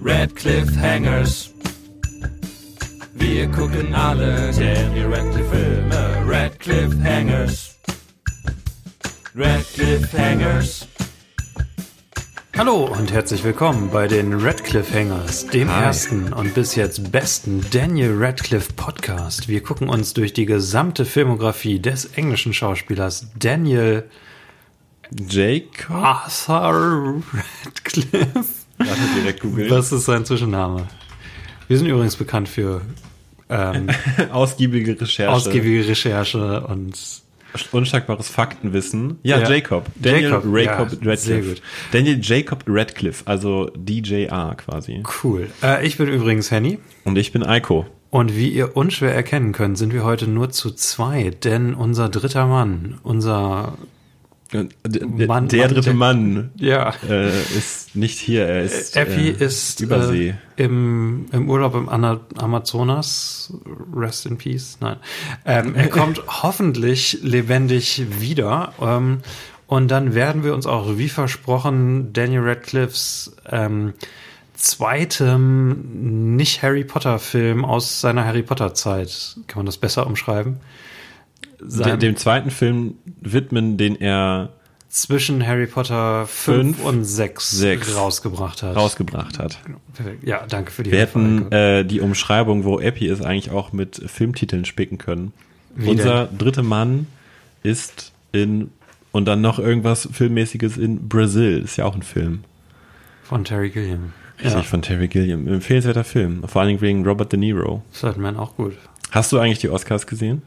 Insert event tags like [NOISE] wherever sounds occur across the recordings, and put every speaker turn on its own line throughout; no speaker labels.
Red Cliffhangers. Wir gucken alle Daniel Radcliffe Filme. Red Cliffhangers. Red Cliffhangers.
Hallo und herzlich willkommen bei den Radcliffe Hangers, dem
Hi.
ersten und bis jetzt besten Daniel Radcliffe Podcast. Wir gucken uns durch die gesamte Filmografie des englischen Schauspielers Daniel
Jacob?
Arthur Radcliffe.
Lass mich direkt googeln.
Das ist sein Zwischenname. Wir sind übrigens bekannt für ähm, [LAUGHS]
Ausgiebige Recherche.
ausgiebige Recherche und
Unschlagbares Faktenwissen. Ja,
Ja.
Jacob. Daniel
Jacob,
Jacob
ja,
Radcliffe.
sehr gut.
Daniel Jacob Radcliffe, also DJR quasi.
cool. Äh, ich bin übrigens Henny.
Und ich bin Eiko.
Und wie ihr unschwer erkennen könnt, sind wir heute nur zu zweit, denn unser dritter Mann, unser Mann-
der
Mann,
dritte
der-
Mann
ja,
äh, ist nicht hier. Er ist
Effi
äh,
ist
Übersee.
Äh, im, im Urlaub im Ana Amazonas. Rest in Peace. Nein. Ähm, er [LAUGHS] kommt hoffentlich lebendig wieder. Ähm, und dann werden wir uns auch, wie versprochen, Daniel Radcliffes ähm, zweitem nicht-Harry Potter-Film aus seiner Harry Potter-Zeit, kann man das besser umschreiben?
De dem zweiten Film widmen, den er
zwischen Harry Potter 5
Fünf,
und 6
sechs
rausgebracht hat.
rausgebracht hat.
Perfekt. Ja, danke für die
Wir hätten äh, die Umschreibung, wo Epi ist, eigentlich auch mit Filmtiteln spicken können.
Wie
Unser dritter Mann ist in und dann noch irgendwas Filmmäßiges in Brazil. Ist ja auch ein Film.
Von Terry Gilliam.
Richtig,
Ja,
von Terry Gilliam. Empfehlenswerter Film. Vor allen Dingen wegen Robert De Niro.
Sandman auch gut.
Hast du eigentlich die Oscars gesehen?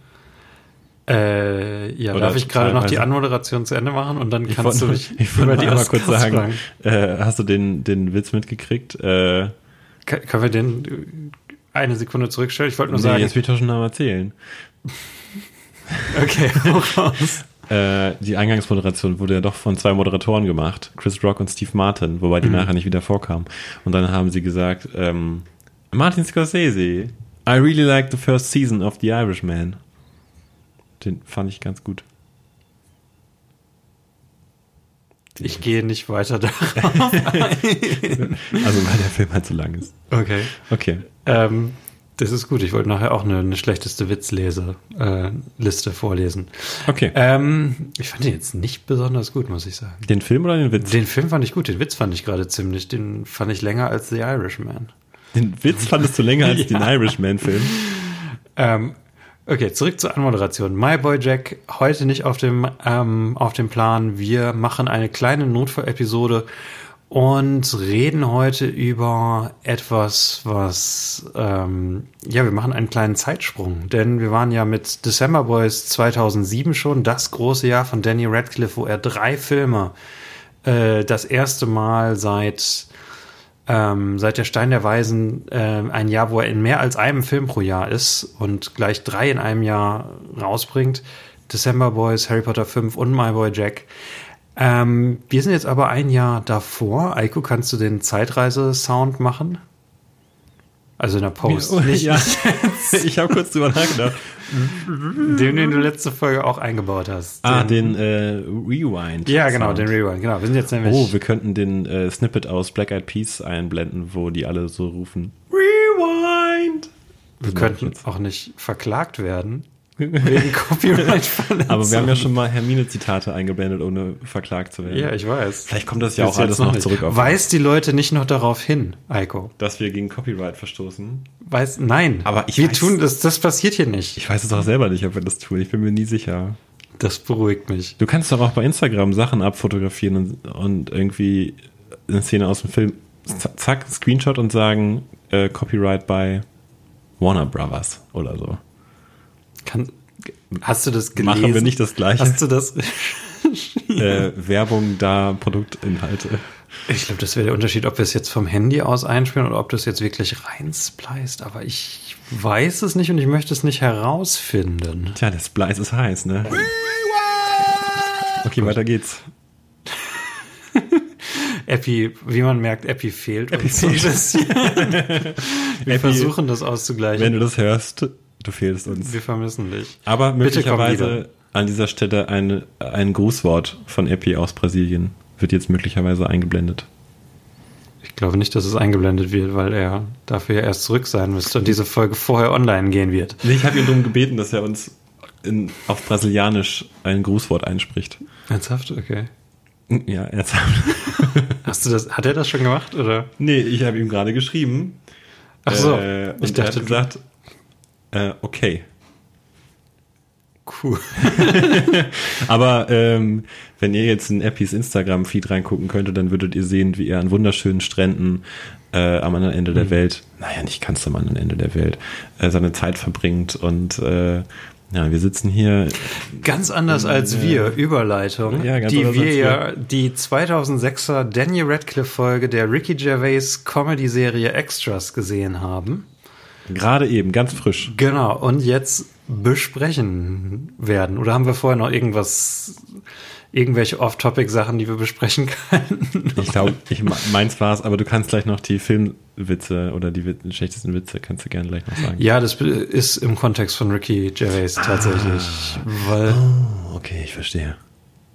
Äh, ja,
Oder
darf ich gerade noch die. Anmoderation zu Ende machen und dann kannst du
wollte-
mich [LAUGHS]
ich wollte
über die
einmal kurz sagen, äh, hast du den, den Witz mitgekriegt? Äh,
Ka- Können wir den äh, eine Sekunde zurückstellen? Ich wollte nur
nee,
sagen,
jetzt will ich doch schon mal erzählen. [LAUGHS]
okay, raus.
Äh, die Eingangsmoderation wurde ja doch von zwei Moderatoren gemacht, Chris Rock und Steve Martin, wobei die
Mhm.
nachher nicht wieder vorkamen. Und dann haben sie gesagt, ähm, Martin Scorsese, I really like the first season of The Irishman. Den fand ich ganz gut.
Ich gehe nicht weiter da. [LAUGHS]
Also weil der Film halt so lang ist.
Okay.
Okay.
Ähm, das ist gut. Ich wollte nachher auch eine, eine schlechteste Witzlese äh, vorlesen.
Okay.
Ähm, ich fand den jetzt nicht besonders gut, muss ich sagen.
Den Film oder den Witz?
Den Film fand ich gut, den Witz fand ich gerade ziemlich. Den fand ich länger als The Irishman.
Den Witz fandest du länger als [LAUGHS]
Ja.
den Irishman-Film.
Ähm, okay, zurück zur Anmoderation. My Boy Jack, heute nicht auf dem, ähm, auf dem Plan. Wir machen eine kleine Notfall-Episode und reden heute über etwas, was, ähm, ja, wir machen einen kleinen Zeitsprung, denn wir waren ja mit December Boys 2007 schon, das große Jahr von Danny Radcliffe, wo er drei Filme äh, das erste Mal seit ähm, seit der Stein der Weisen äh, ein Jahr, wo er in mehr als einem Film pro Jahr ist und gleich drei in einem Jahr rausbringt. December Boys, Harry Potter 5 und My Boy Jack. Ähm, wir sind jetzt aber ein Jahr davor. Eiko, kannst du den Zeitreise-Sound machen? Also in der Post. [LAUGHS] nicht,
ja. ich [LAUGHS] habe kurz drüber nachgedacht.
Den, den du letzte Folge auch eingebaut hast.
Ah, den äh, Rewind.
Ja, genau,
Sound.
den Rewind. Genau, wir sind jetzt nämlich.
Oh, wir könnten den äh, Snippet aus Black Eyed Peas einblenden, wo die alle so rufen.
Rewind! Wir könnten auch nicht verklagt werden. Wegen [LAUGHS] copyright
Aber wir haben ja schon mal Hermine-Zitate eingeblendet, ohne verklagt zu werden.
Ja, ich weiß.
Vielleicht kommt das ja
Bis
auch alles noch
nicht.
zurück auf
Weist die Leute nicht noch darauf hin, Eiko?
dass wir gegen Copyright verstoßen.
Weiß, nein.
Aber ich
wir
weiß-
tun das, das passiert hier nicht.
Ich weiß es auch selber nicht, ob wir das tun. Ich bin mir nie sicher.
Das beruhigt mich.
Du kannst doch auch bei Instagram Sachen abfotografieren und, und irgendwie eine Szene aus dem Film, zack, Screenshot und sagen, äh, Copyright bei Warner Brothers oder so.
Kann, hast du das gelesen?
Machen wir nicht das Gleiche?
Hast du das? [LAUGHS] [LAUGHS]
äh, Werbung da, Produktinhalte.
Ich glaube, das wäre der Unterschied, ob wir es jetzt vom Handy aus einspielen oder ob das jetzt wirklich reinspleist. Aber ich weiß es nicht und ich möchte es nicht herausfinden.
Tja, der Splice ist heiß, ne? Okay, weiter geht's. [LAUGHS]
Epi, wie man merkt, Epi fehlt
Epi
uns so ein
fehlt.
bisschen. Wir
Epi,
versuchen das auszugleichen.
Wenn du das hörst, du fehlst uns.
wir vermissen dich.
Aber möglicherweise an dieser Stelle ein, ein Grußwort von Epi aus Brasilien wird jetzt möglicherweise eingeblendet.
Ich glaube nicht, dass es eingeblendet wird, weil er dafür ja erst zurück sein müsste und diese Folge vorher online gehen wird.
Nee, ich habe ihn darum gebeten, dass er uns in, auf Brasilianisch ein Grußwort einspricht.
Ernsthaft? Okay.
Ja, ernsthaft. [LAUGHS]
Hast du das, hat er das schon gemacht, oder?
Nee, ich habe ihm gerade geschrieben.
Ach so.
Äh,
ich dachte,
er hat gesagt, äh, okay.
cool. [LAUGHS]
Aber ähm, wenn ihr jetzt in Appis Instagram-Feed reingucken könntet, dann würdet ihr sehen, wie er an wunderschönen Stränden äh, am anderen Ende der Welt, naja, nicht ganz am anderen Ende der Welt, äh, seine Zeit verbringt. Und äh, ja, wir sitzen hier.
Ganz anders als wir, Überleitung,
Ja,
die wir. ja die 2006er Daniel Radcliffe-Folge der Ricky Gervais Comedy-Serie Extras gesehen haben.
Gerade eben, ganz frisch.
Genau, und jetzt besprechen werden. Oder haben wir vorher noch irgendwas, irgendwelche Off-Topic-Sachen, die wir besprechen können?
Ich glaube, ich, meins war es, aber du kannst gleich noch die Filmwitze oder die schlechtesten Witze kannst du gerne gleich noch sagen.
Ja, das ist im Kontext von Ricky Gervais tatsächlich, weil
Oh, okay, ich verstehe.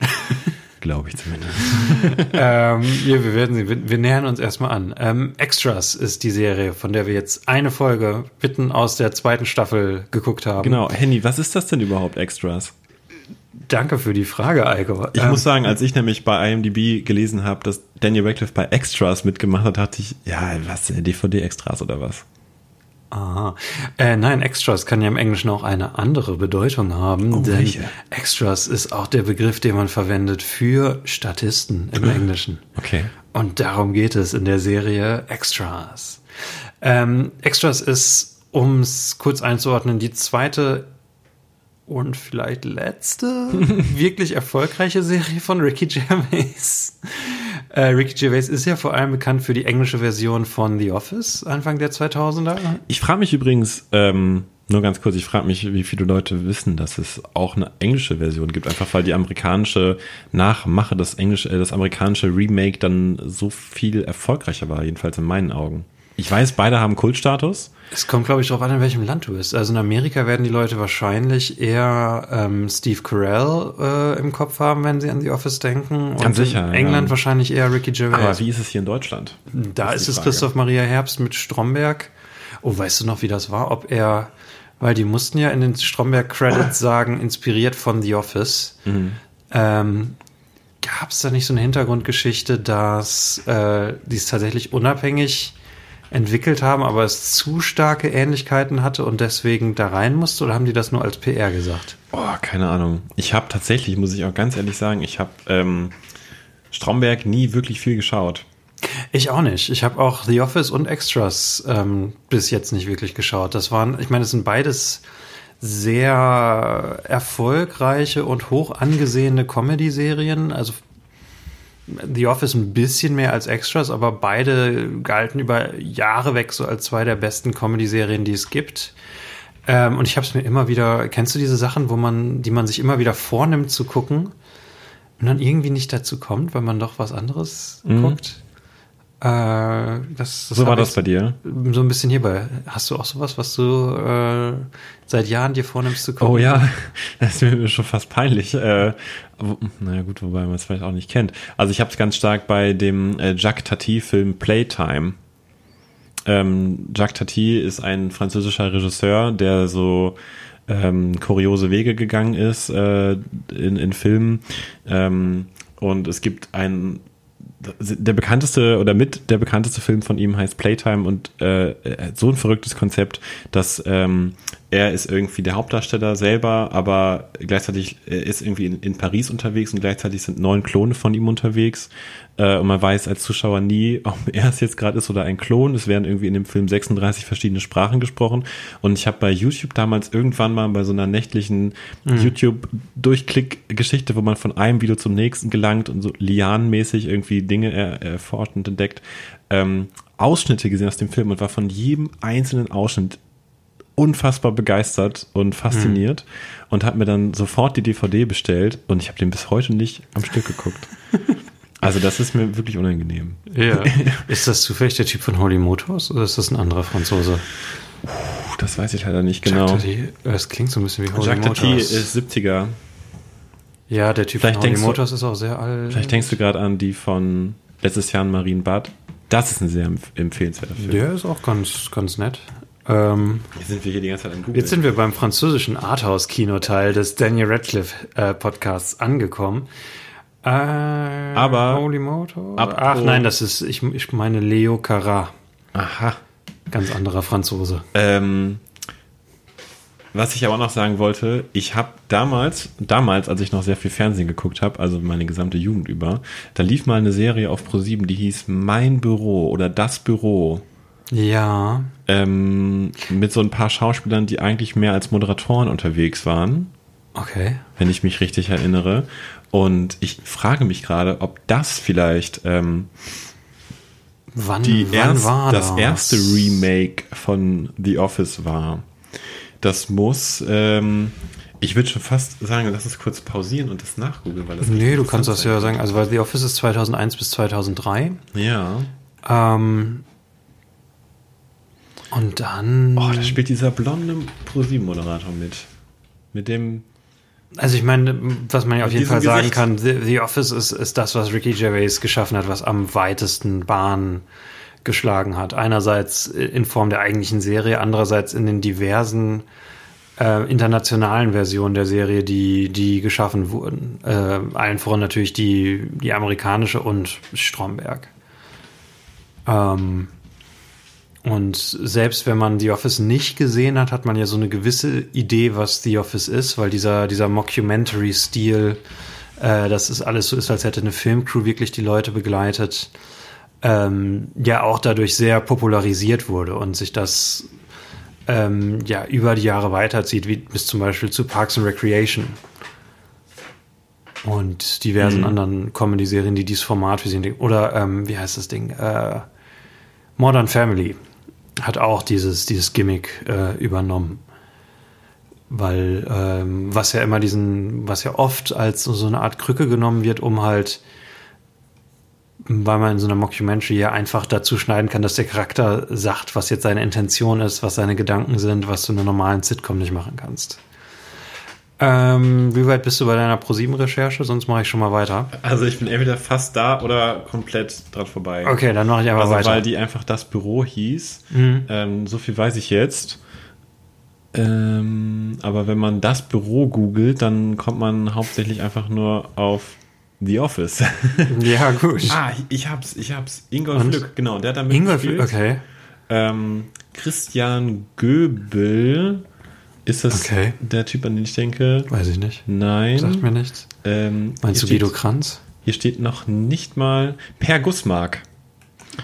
[LAUGHS] glaube ich zumindest. [LAUGHS]
ähm, ja, wir werden sie, wir, wir nähern uns erstmal an. Ähm, Extras ist die Serie, von der wir jetzt eine Folge mitten aus der zweiten Staffel geguckt haben.
Genau, Henny, was ist das denn überhaupt, Extras?
Danke für die Frage, Eiko.
Ich
Ähm,
muss sagen, als ich nämlich bei IMDb gelesen habe, dass Daniel Radcliffe bei Extras mitgemacht hat, dachte ich, ja, was, äh, DVD-Extras oder was?
Aha. Äh, nein, Extras kann ja im Englischen auch eine andere Bedeutung haben, denn
welche?
Extras ist auch der Begriff, den man verwendet für Statisten im Englischen.
Okay.
Und darum geht es in der Serie Extras. Ähm, Extras ist, um es kurz einzuordnen, die zweite und vielleicht letzte [LAUGHS] wirklich erfolgreiche Serie von Ricky [LAUGHS] Gervais. Äh, Ricky Gervais ist ja vor allem bekannt für die englische Version von The Office Anfang der 2000er.
Ich frage mich übrigens, ähm, nur ganz kurz, ich frage mich, wie viele Leute wissen, dass es auch eine englische Version gibt, einfach weil die amerikanische Nachmache, das englische, äh, das amerikanische Remake dann so viel erfolgreicher war, jedenfalls in meinen Augen. Ich weiß, beide haben Kultstatus.
Es kommt, glaube ich, darauf an, in welchem Land du bist. Also in Amerika werden die Leute wahrscheinlich eher ähm, Steve Carell äh, im Kopf haben, wenn sie an The Office denken. Und
Ganz sicher,
In England
ja.
wahrscheinlich eher Ricky Gervais.
Aber wie ist es hier in Deutschland?
Da ist
die
es. Christoph Maria Herbst mit Stromberg. Oh, weißt du noch, wie das war? Ob er, weil die mussten ja in den Stromberg-Credits [LAUGHS] sagen, inspiriert von The Office.
Mhm.
Ähm, Gab es da nicht so eine Hintergrundgeschichte, dass äh, die es tatsächlich unabhängig entwickelt haben, aber es zu starke Ähnlichkeiten hatte und deswegen da rein musste? Oder haben die das nur als PR gesagt?
Oh, keine Ahnung. Ich habe tatsächlich, muss ich auch ganz ehrlich sagen, ich habe ähm, Stromberg nie wirklich viel geschaut.
Ich auch nicht. Ich habe auch The Office und Extras ähm, bis jetzt nicht wirklich geschaut. Das waren, ich meine, es sind beides sehr erfolgreiche und hoch angesehene Comedy-Serien. Also The Office ein bisschen mehr als Extras, aber beide galten über Jahre weg so als zwei der besten Comedy-Serien, die es gibt. Ähm, und ich habe es mir immer wieder, kennst du diese Sachen, wo man, die man sich immer wieder vornimmt zu gucken und dann irgendwie nicht dazu kommt, weil man doch was anderes guckt? Äh, das, das
So war das bei dir?
So ein bisschen hierbei. Hast du auch sowas, was du äh, seit Jahren dir vornimmst zu gucken?
Oh ja, [LAUGHS] das ist mir schon fast peinlich. Äh, naja gut, wobei man es vielleicht auch nicht kennt. Also ich habe es ganz stark bei dem äh, Jacques Tati-Film Playtime. Ähm, Jacques Tati ist ein französischer Regisseur, der so ähm, kuriose Wege gegangen ist äh, in, in Filmen. Ähm, und es gibt ein der bekannteste oder mit der bekannteste Film von ihm heißt Playtime und äh, hat so ein verrücktes Konzept, dass ähm, er ist irgendwie der Hauptdarsteller selber, aber gleichzeitig er ist irgendwie in, in Paris unterwegs und gleichzeitig sind neun Klone von ihm unterwegs. Äh, und man weiß als Zuschauer nie, ob [LAUGHS] er es jetzt gerade ist oder ein Klon. Es werden irgendwie in dem Film 36 verschiedene Sprachen gesprochen. Und ich habe bei YouTube damals irgendwann mal bei so einer nächtlichen YouTube-Durchklick-Geschichte, wo man von einem Video zum nächsten gelangt und so lianenmäßig irgendwie Dinge er, erforscht und entdeckt, ähm, Ausschnitte gesehen aus dem Film und war von jedem einzelnen Ausschnitt unfassbar begeistert und fasziniert und habe mir dann sofort die DVD bestellt und ich habe den bis heute nicht am Stück geguckt. [LAUGHS] Also das ist mir wirklich unangenehm.
Ja. [LAUGHS] ist das zufällig der Typ von Holy Motors oder ist das ein anderer Franzose?
Puh, das weiß ich leider nicht genau.
Jacques Tati, das klingt so ein bisschen wie Holy
Jacques
Motors.
ist 70er.
Ja, der Typ
Vielleicht
von Holy
denkst du-
Motors ist auch sehr alt.
Vielleicht denkst du gerade an die von letztes Jahr in Marienbad. Das ist ein sehr empf- empfehlenswerter Film.
Der ist auch ganz, ganz nett. Ähm,
Jetzt sind wir hier die ganze Zeit am Google.
jetzt sind wir beim französischen Arthouse-Kinoteil des Daniel Radcliffe-Podcasts angekommen. Äh,
Aber-
Holy
apropos-
Ach nein, das ist, ich, ich meine Leo Carra.
Aha.
Ganz anderer Franzose.
Ähm, was ich aber noch sagen wollte, ich habe damals, damals, als ich noch sehr viel Fernsehen geguckt habe, also meine gesamte Jugend über, da lief mal eine Serie auf Pro7, die hieß Mein Büro oder Das Büro.
Ja.
Ähm, mit so ein paar Schauspielern, die eigentlich mehr als Moderatoren unterwegs waren,
Okay.
wenn ich mich richtig erinnere. Und ich frage mich gerade, ob das vielleicht ähm,
Wann,
die
wann
erst,
war
das
das?
erste Remake von The Office war. Das muss, ähm, ich würde schon fast sagen, lass uns kurz pausieren und das nachgoogeln, weil das
Nee, du kannst das ja sagen. Also, weil The Office ist 2001 bis 2003.
sein. Ja.
Ähm, und dann.
Oh, da spielt dieser blonde Pro7-Moderator mit. Mit dem.
Also ich meine, was man ja auf jeden Fall sagen
Gesicht.
kann, The, The Office ist, ist das, was Ricky Gervais geschaffen hat, was am weitesten Bahn geschlagen hat. Einerseits in Form der eigentlichen Serie, andererseits in den diversen äh, internationalen Versionen der Serie, die, die geschaffen wurden. Äh, allen voran natürlich die, die amerikanische und Stromberg. Ähm, und selbst wenn man The Office nicht gesehen hat, hat man ja so eine gewisse Idee, was The Office ist, weil dieser, dieser Mockumentary-Stil, äh, das ist alles so ist, als hätte eine Filmcrew wirklich die Leute begleitet, ähm, ja auch dadurch sehr popularisiert wurde und sich das ähm, ja über die Jahre weiterzieht, wie bis zum Beispiel zu Parks and Recreation und diversen anderen Comedy-Serien, die dieses Format für sie oder ähm, wie heißt das Ding? Äh, Modern Family hat auch dieses, dieses Gimmick äh, übernommen. Weil, ähm, was ja immer diesen, was ja oft als so, eine Art Krücke genommen wird, um halt, weil man in so einer Mockumentary ja einfach dazu schneiden kann, dass der Charakter sagt, was jetzt seine Intention ist, was seine Gedanken sind, was du in einer normalen Sitcom nicht machen kannst. Ähm, wie weit bist du bei deiner ProSieben-Recherche? Sonst mache ich schon mal weiter.
Also ich bin entweder fast da oder komplett dran vorbei.
Okay, dann mache ich einfach
Also
weiter.
weil die einfach das Büro hieß.
Mhm.
Ähm, so viel weiß ich jetzt. Ähm, aber wenn man das Büro googelt, dann kommt man hauptsächlich einfach nur auf The Office. [LAUGHS]
ja, gut.
ah, ich hab's, ich hab's. Ingolf
Und?
Lück, genau, der hat da
Ingolf,
mitgespielt.
okay.
Ähm, Christian Göbel ist das
Okay.
der Typ, an den ich denke?
Weiß ich nicht.
Nein.
Sagt mir nichts.
Ähm,
Meinst du
hier
Guido
steht-
Kranz?
Hier steht noch nicht mal Per Gussmark.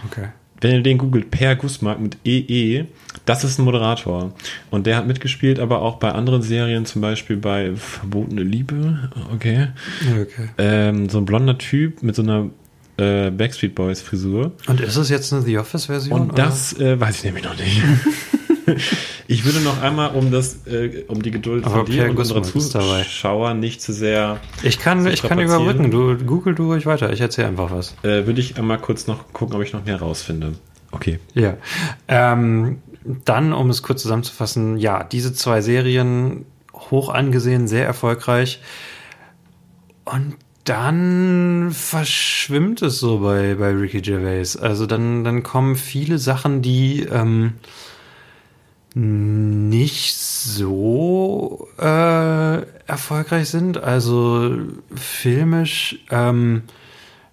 Okay.
Wenn ihr den googelt, Per Gussmark mit EE, das ist ein Moderator. Und der hat mitgespielt, aber auch bei anderen Serien, zum Beispiel bei Verbotene Liebe. Okay.
okay.
Ähm, so ein blonder Typ mit so einer äh, Backstreet Boys Frisur.
Und ist es jetzt eine The Office-Version?
Und das äh, weiß ich nämlich noch nicht. [LAUGHS] ich würde noch einmal, um das, äh, um die Geduld
Aber
von dir und unserer. Zuschauer nicht zu sehr,
Ich kann, ich kann überbrücken. Du google du ruhig weiter. Ich erzähle einfach was.
äh, würde ich einmal kurz noch gucken, ob ich noch mehr rausfinde. Okay.
Ja. Ähm, dann, um es kurz zusammenzufassen, ja, diese zwei Serien hoch angesehen, sehr erfolgreich. Und dann verschwimmt es so bei, bei Ricky Gervais. Also dann, dann kommen viele Sachen, die ähm, nicht so äh, erfolgreich sind. Also filmisch ähm,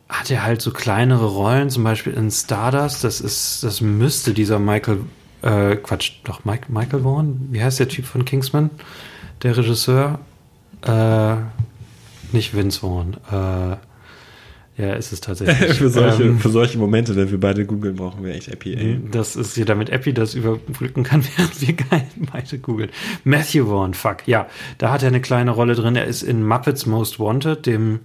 hat er halt so kleinere Rollen, zum Beispiel in Stardust. Das ist, das müsste dieser Michael, äh, Quatsch, doch Mike, Michael Vaughn. Wie heißt der Typ von Kingsman? Der Regisseur? Äh, nicht Vince Vaughn. Äh, ja, ist es tatsächlich. [LAUGHS]
für, solche,
Ähm,
für solche Momente, wenn wir beide googeln, brauchen wir echt APA.
das ist hier, damit Epi das überbrücken kann, [LAUGHS] während wir beide googeln. Matthew Vaughn, fuck, ja. Da hat er eine kleine Rolle drin. Er ist in Muppets Most Wanted, dem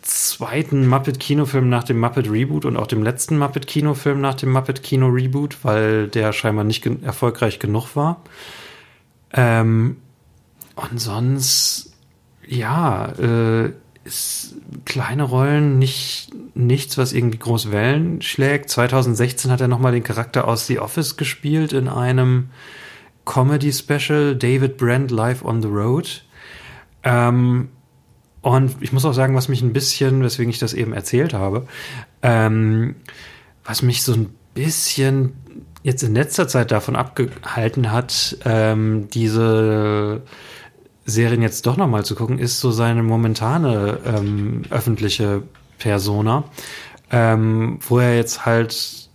zweiten Muppet-Kinofilm nach dem Muppet-Reboot und auch dem letzten Muppet-Kinofilm nach dem Muppet-Kino-Reboot, weil der scheinbar nicht gen erfolgreich genug war. Ähm, und sonst, ja, äh, ist kleine Rollen nicht nichts, was irgendwie groß Wellen schlägt. 2016 hat er nochmal den Charakter aus The Office gespielt in einem Comedy-Special, David Brent Live on the Road. Ähm, Und ich muss auch sagen, was mich ein bisschen, weswegen ich das eben erzählt habe, ähm, was mich so ein bisschen jetzt in letzter Zeit davon abgehalten hat, ähm, diese Serien jetzt doch nochmal zu gucken, ist so seine momentane ähm, öffentliche Persona, ähm, wo er jetzt halt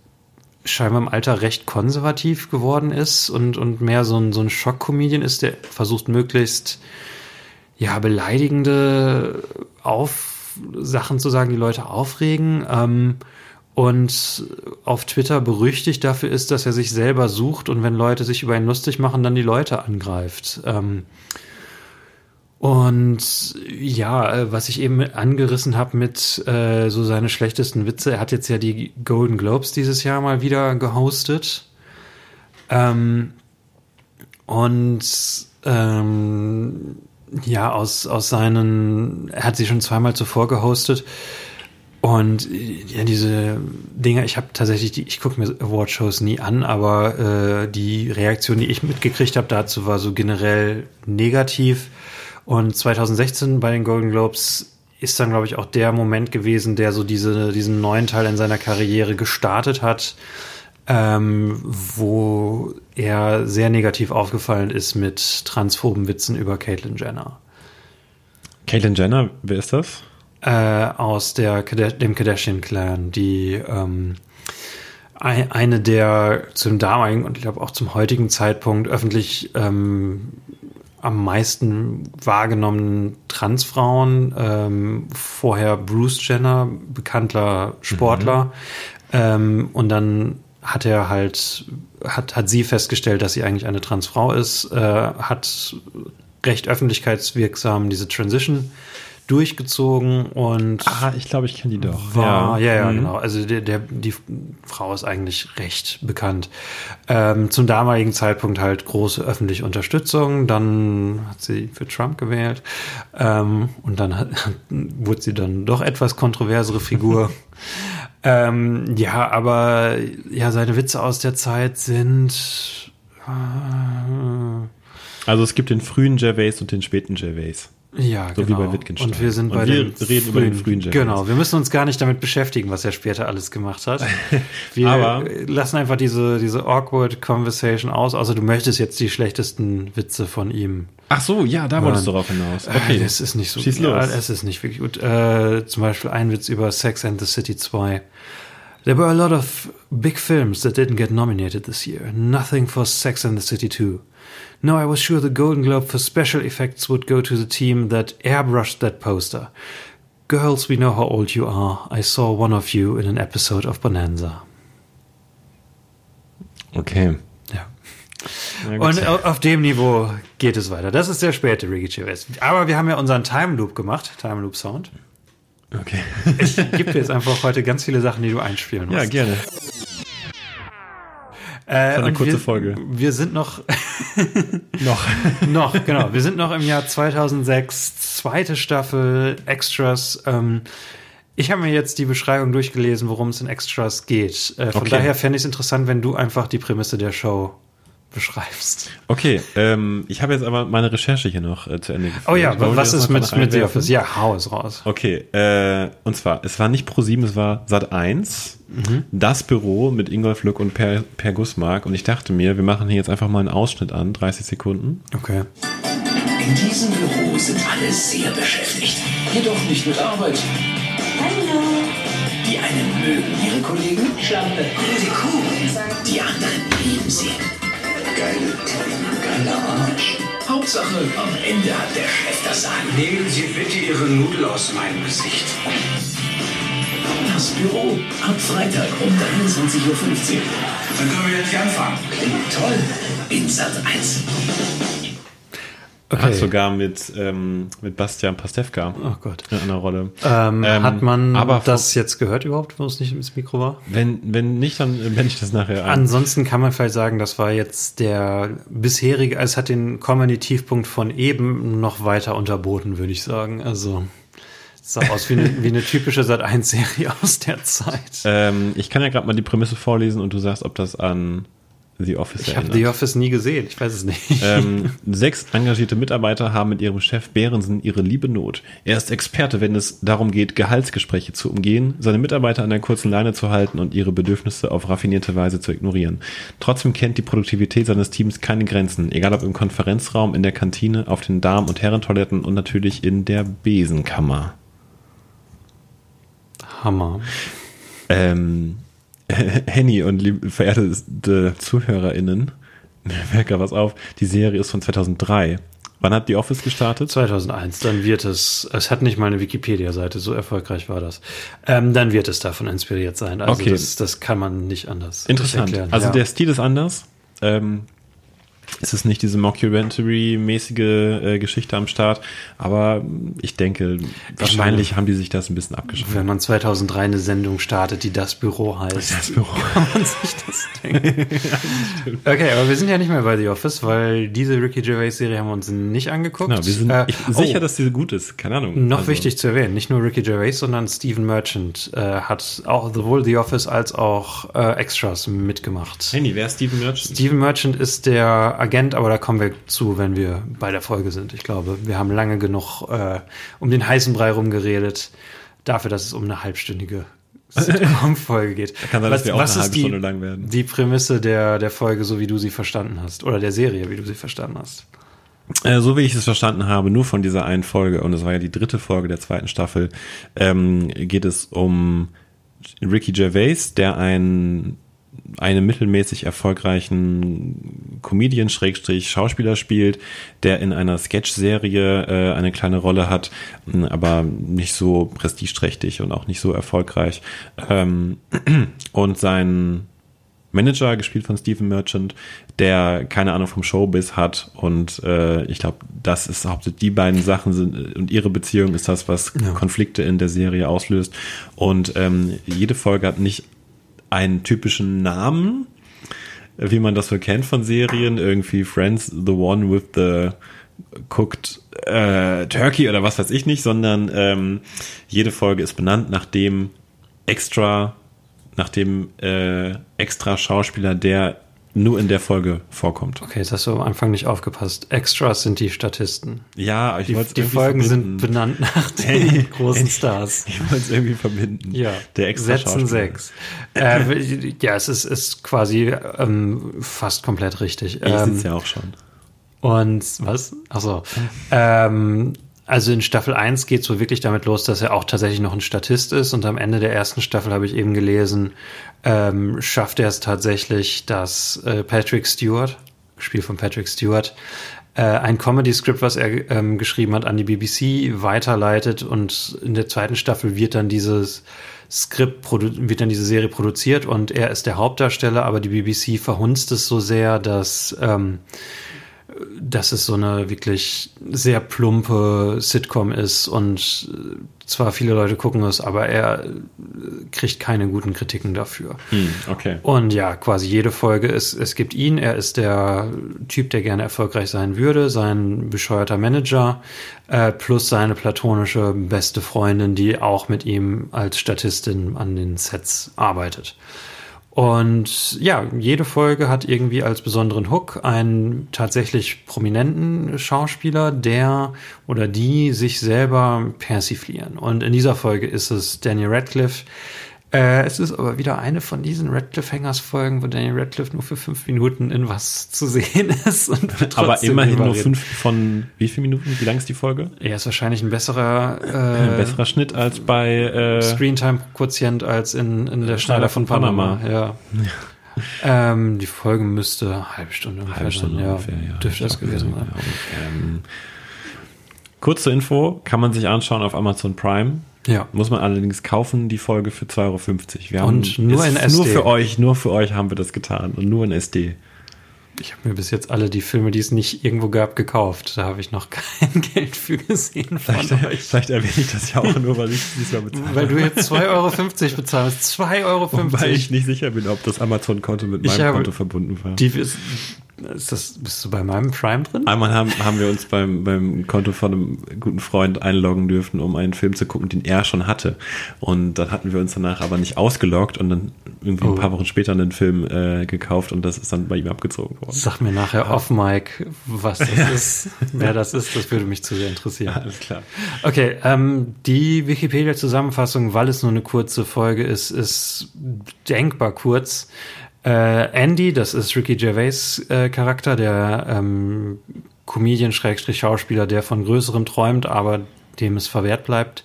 scheinbar im Alter recht konservativ geworden ist und, und mehr so ein, so ein Schock-Comedian ist, der versucht möglichst ja, beleidigende auf Sachen zu sagen, die Leute aufregen. Ähm, und auf Twitter berüchtigt dafür ist, dass er sich selber sucht und wenn Leute sich über ihn lustig machen, dann die Leute angreift. Ähm, und ja, äh, was ich eben angerissen habe mit äh, so seine schlechtesten Witze, er hat jetzt ja die Golden Globes dieses Jahr mal wieder gehostet. Ähm, und ähm, ja, aus, aus seinen, er hat sie schon zweimal zuvor gehostet. Und ja, diese Dinge, ich habe tatsächlich, die, ich gucke mir Awardshows nie an, aber äh, die Reaktion, die ich mitgekriegt habe dazu, war so generell negativ. Und 2016 bei den Golden Globes ist dann, glaube ich, auch der Moment gewesen, der so diese, diesen neuen Teil in seiner Karriere gestartet hat, ähm, wo er sehr negativ aufgefallen ist mit transphoben Witzen über Caitlyn Jenner.
Caitlyn Jenner, wer ist das?
Äh, aus der, dem Kardashian-Clan, die ähm, eine der zum damaligen und ich glaube auch zum heutigen Zeitpunkt öffentlich ähm, am meisten wahrgenommenen Transfrauen. Ähm, vorher Bruce Jenner, bekannter Sportler. Mhm. Ähm, und dann hat er halt, hat, hat sie festgestellt, dass sie eigentlich eine Transfrau ist, äh, hat recht öffentlichkeitswirksam diese Transition durchgezogen und.
Ah, ich glaube, ich kenne die doch.
War, ja, ja, ja mhm. genau. Also der, der, die Frau ist eigentlich recht bekannt. Ähm, zum damaligen Zeitpunkt halt große öffentliche Unterstützung. Dann hat sie für Trump gewählt. Ähm, und dann hat, [LAUGHS] wurde sie dann doch etwas kontroversere Figur. [LAUGHS] ähm, ja, aber ja, seine Witze aus der Zeit sind.
Äh, also es gibt den frühen Gervais und den späten Gervais.
Ja, so genau. wie bei Wittgenstein. Und wir sind bei
und wir den reden über den frühen
James. Genau, wir müssen uns gar nicht damit beschäftigen, was er später alles gemacht hat. [LAUGHS] Wir Aber lassen einfach diese, diese awkward Conversation aus. Also du möchtest jetzt die schlechtesten Witze von ihm.
Ach so, ja, da wolltest du darauf hinaus.
Okay. Äh, das ist nicht so.
Schieß los.
es ist nicht wirklich gut. Äh, zum Beispiel ein Witz über Sex and the City 2. There were a lot of big films that didn't get nominated this year. Nothing for Sex and the City 2. No, I was sure the Golden Globe for special effects would go to the team that airbrushed that poster. Girls, we know how old you are. I saw one of you in an episode of Bonanza.
Okay.
Ja. Und auf dem Niveau geht es weiter. Das ist der späte Ricky Gervais. Aber wir haben ja unseren Time Loop gemacht, Time Loop Sound.
Okay. [LAUGHS]
Es gibt jetzt einfach heute ganz viele Sachen, die du einspielen musst.
Ja, gerne.
Äh, eine
kurze
wir,
Folge.
Wir sind noch. [LAUGHS]
noch.
noch, genau. Wir sind noch im Jahr 2006, zweite Staffel, Extras. Ähm, ich habe mir jetzt die Beschreibung durchgelesen, worum es in Extras geht. Äh, von okay. daher fände ich es interessant, wenn du einfach die Prämisse der Show beschreibst.
Okay, ähm, ich habe jetzt aber meine Recherche hier noch äh, zu Ende
geführt. Oh ja, was ist mit, mit The Office? Ja, hau es raus.
Okay, äh, und zwar, es war nicht Pro 7, es war Sat 1, mhm. das Büro mit Ingolf Lück und Per, per Gussmark und ich dachte mir, wir machen hier jetzt einfach mal einen Ausschnitt an, 30 Sekunden.
Okay.
In diesem Büro sind alle sehr beschäftigt, jedoch nicht mit Arbeit. Hallo. Die einen mögen ihre Kollegen, Schlampe, die anderen lieben sie. Geile Typen, geiler Arsch. Hauptsache, am Ende hat der Chef das Sagen.
Nehmen Sie bitte Ihre Nudel aus meinem Gesicht.
Das Büro ab Freitag um 23.15 Uhr.
Dann können wir jetzt anfangen.
Klingt toll. In Sat 1.
Okay. Hat sogar mit, ähm, mit Bastian Pastewka.
Oh Gott.
In einer Rolle.
Ähm, ähm, hat man aber das jetzt gehört überhaupt, wo es nicht ins Mikro war?
Wenn, wenn nicht, dann wende ich das nachher
an. Ansonsten kann man vielleicht sagen, das war jetzt der bisherige, also es hat den Comedy-Tiefpunkt von eben noch weiter unterboten, würde ich sagen. Also. sah aus wie eine, wie eine typische Sat1-Serie aus der Zeit.
Ähm, ich kann ja gerade mal die Prämisse vorlesen und du sagst, ob das an The Office
Ich habe. The Office nie gesehen, ich weiß es nicht.
Ähm, [LAUGHS] sechs engagierte Mitarbeiter haben mit ihrem Chef Behrensen ihre liebe Not. Er ist Experte, wenn es darum geht, Gehaltsgespräche zu umgehen, seine Mitarbeiter an der kurzen Leine zu halten und ihre Bedürfnisse auf raffinierte Weise zu ignorieren. Trotzdem kennt die Produktivität seines Teams keine Grenzen, egal ob im Konferenzraum, in der Kantine, auf den Damen- und Herrentoiletten und natürlich in der Besenkammer.
Hammer.
Ähm, [LAUGHS] Henny und lieb, verehrte ZuhörerInnen, mir [LAUGHS] fällt gerade was auf, die Serie ist von 2003. Wann hat The Office gestartet?
2001, dann wird es, es hat nicht mal eine Wikipedia-Seite, so erfolgreich war das. Ähm, dann wird es davon inspiriert sein. Also
Okay.
das, das kann man nicht anders
Interessant.
erklären.
Also
ja.
der Stil ist anders. Ähm, es ist nicht diese Mockumentary-mäßige äh, Geschichte am Start, aber ich denke, wahrscheinlich haben die sich das ein bisschen abgeschaut.
Wenn man 2003 eine Sendung startet, die das Büro heißt,
Das Büro. [LAUGHS]
kann man sich das denken. [LAUGHS] okay, aber wir sind ja nicht mehr bei The Office, weil diese Ricky Gervais-Serie haben wir uns nicht angeguckt.
Genau, wir sind
Äh,
ich, sicher,
oh,
dass diese gut ist. Keine Ahnung.
Noch
Also,
wichtig zu erwähnen, nicht nur Ricky Gervais, sondern Stephen Merchant äh, hat auch sowohl The Office als auch äh, Extras mitgemacht.
Henny, wer ist Steven Merchant?
Steven Merchant ist der Agent, aber da kommen wir zu, wenn wir bei der Folge sind. Ich glaube, wir haben lange genug äh, um den heißen Brei rumgeredet, dafür, dass es um eine halbstündige Sitcom-Folge geht.
Kann sein, dass wir auch eine halbe
die,
Stunde lang werden.
Die Prämisse der, der Folge, so wie du sie verstanden hast, oder der Serie, wie du sie verstanden hast.
Äh, so wie ich es verstanden habe, nur von dieser einen Folge, und es war ja die dritte Folge der zweiten Staffel, ähm, geht es um Ricky Gervais, der ein, einen mittelmäßig erfolgreichen Comedian, Schrägstrich, Schauspieler spielt, der in einer Sketch-Serie äh, eine kleine Rolle hat, aber nicht so prestigeträchtig und auch nicht so erfolgreich. Ähm, [CLEARS THROAT] und sein Manager, gespielt von Stephen Merchant, der keine Ahnung vom Showbiz hat und äh, ich glaube, das ist hauptsächlich die beiden Sachen sind und ihre Beziehung ist das, was Konflikte in der Serie auslöst und ähm, jede Folge hat nicht einen typischen Namen, wie man das so kennt von Serien, irgendwie Friends, the one with the cooked äh, Turkey oder was weiß ich nicht, sondern ähm, jede Folge ist benannt nach dem extra, nach dem äh, extra Schauspieler, der nur in der Folge vorkommt.
Okay, jetzt hast du am Anfang nicht aufgepasst. Extras sind die Statisten.
Ja, ich
Die,
wollte
die Folgen sind benannt [LAUGHS] nach den großen Stars. [LAUGHS]
Ich wollte es irgendwie verbinden.
Ja,
der extra Schauspieler.
sechs. Äh, [LAUGHS] ja, es ist, ist quasi ähm, fast komplett richtig.
Ich
Ähm,
sitze ja auch schon.
Und was? Achso. Ähm, also in Staffel 1 geht es wohl wirklich damit los, dass er auch tatsächlich noch ein Statist ist. Und am Ende der ersten Staffel habe ich eben gelesen, ähm, schafft er es tatsächlich, dass äh, Patrick Stewart, gespielt von Patrick Stewart, äh, ein Comedy-Skript, was er ähm, geschrieben hat, an die BBC weiterleitet. Und in der zweiten Staffel wird dann dieses Skript, wird dann diese Serie produziert und er ist der Hauptdarsteller, aber die BBC verhunzt es so sehr, dass ähm, dass es so eine wirklich sehr plumpe Sitcom ist und äh, zwar viele Leute gucken es, aber er äh, kriegt keine guten Kritiken dafür.
Hm, okay.
Und ja, quasi jede Folge ist, es gibt ihn, er ist der Typ, der gerne erfolgreich sein würde, sein bescheuerter Manager, äh, plus seine platonische beste Freundin, die auch mit ihm als Statistin an den Sets arbeitet. Und ja, jede Folge hat irgendwie als besonderen Hook einen tatsächlich prominenten Schauspieler, der oder die sich selber persiflieren. Und in dieser Folge ist es Daniel Radcliffe. Äh, es ist aber wieder eine von diesen Radcliffe-Hangers-Folgen, wo Daniel Radcliffe nur für fünf Minuten in was zu sehen [LAUGHS] ist.
Aber immerhin nur fünf von wie viel Minuten? Wie lang ist die Folge?
Er ist wahrscheinlich ein besserer,
Ein
äh,
besserer Schnitt als bei äh,
Screentime-Quotient als in, in der Schneider von Panama. Ja. Ähm, die Folge müsste eine halbe Stunde ungefähr
halbe Stunde.
Ja,
ungefähr, ja.
dürfte das gewesen sein.
Ähm, kurze Info, kann man sich anschauen auf Amazon Prime.
Ja.
Muss man allerdings kaufen, die Folge für 2,50 Euro. Wir haben,
Und nur in
Nur
SD.
für euch, nur für euch haben wir das getan und nur in SD.
Ich habe mir bis jetzt alle die Filme, die es nicht irgendwo gab, gekauft. Da habe ich noch [LAUGHS] kein Geld für gesehen
Vielleicht, vielleicht erwähne ich das ja auch nur, weil ich es diesmal bezahle.
Weil du jetzt 2,50 Euro bezahlst. 2,50 Euro.
Weil ich nicht sicher bin, ob das Amazon-Konto mit meinem Konto verbunden war.
Die ist, das, bist du bei meinem Prime drin?
Einmal haben, haben wir uns beim, beim Konto von einem guten Freund einloggen dürfen, um einen Film zu gucken, den er schon hatte. Und dann hatten wir uns danach aber nicht ausgeloggt und dann irgendwie ein paar Wochen später einen Film äh, gekauft und das ist dann bei ihm abgezogen worden.
Sag mir nachher off Mike, was das ist, wer das ist, das würde mich zu sehr interessieren.
Alles klar.
Okay, ähm, die Wikipedia-Zusammenfassung, weil es nur eine kurze Folge ist, ist denkbar kurz. Äh, Andy, das ist Ricky Gervais äh, Charakter, der ähm, Comedian-Schauspieler, der von Größerem träumt, aber dem es verwehrt bleibt,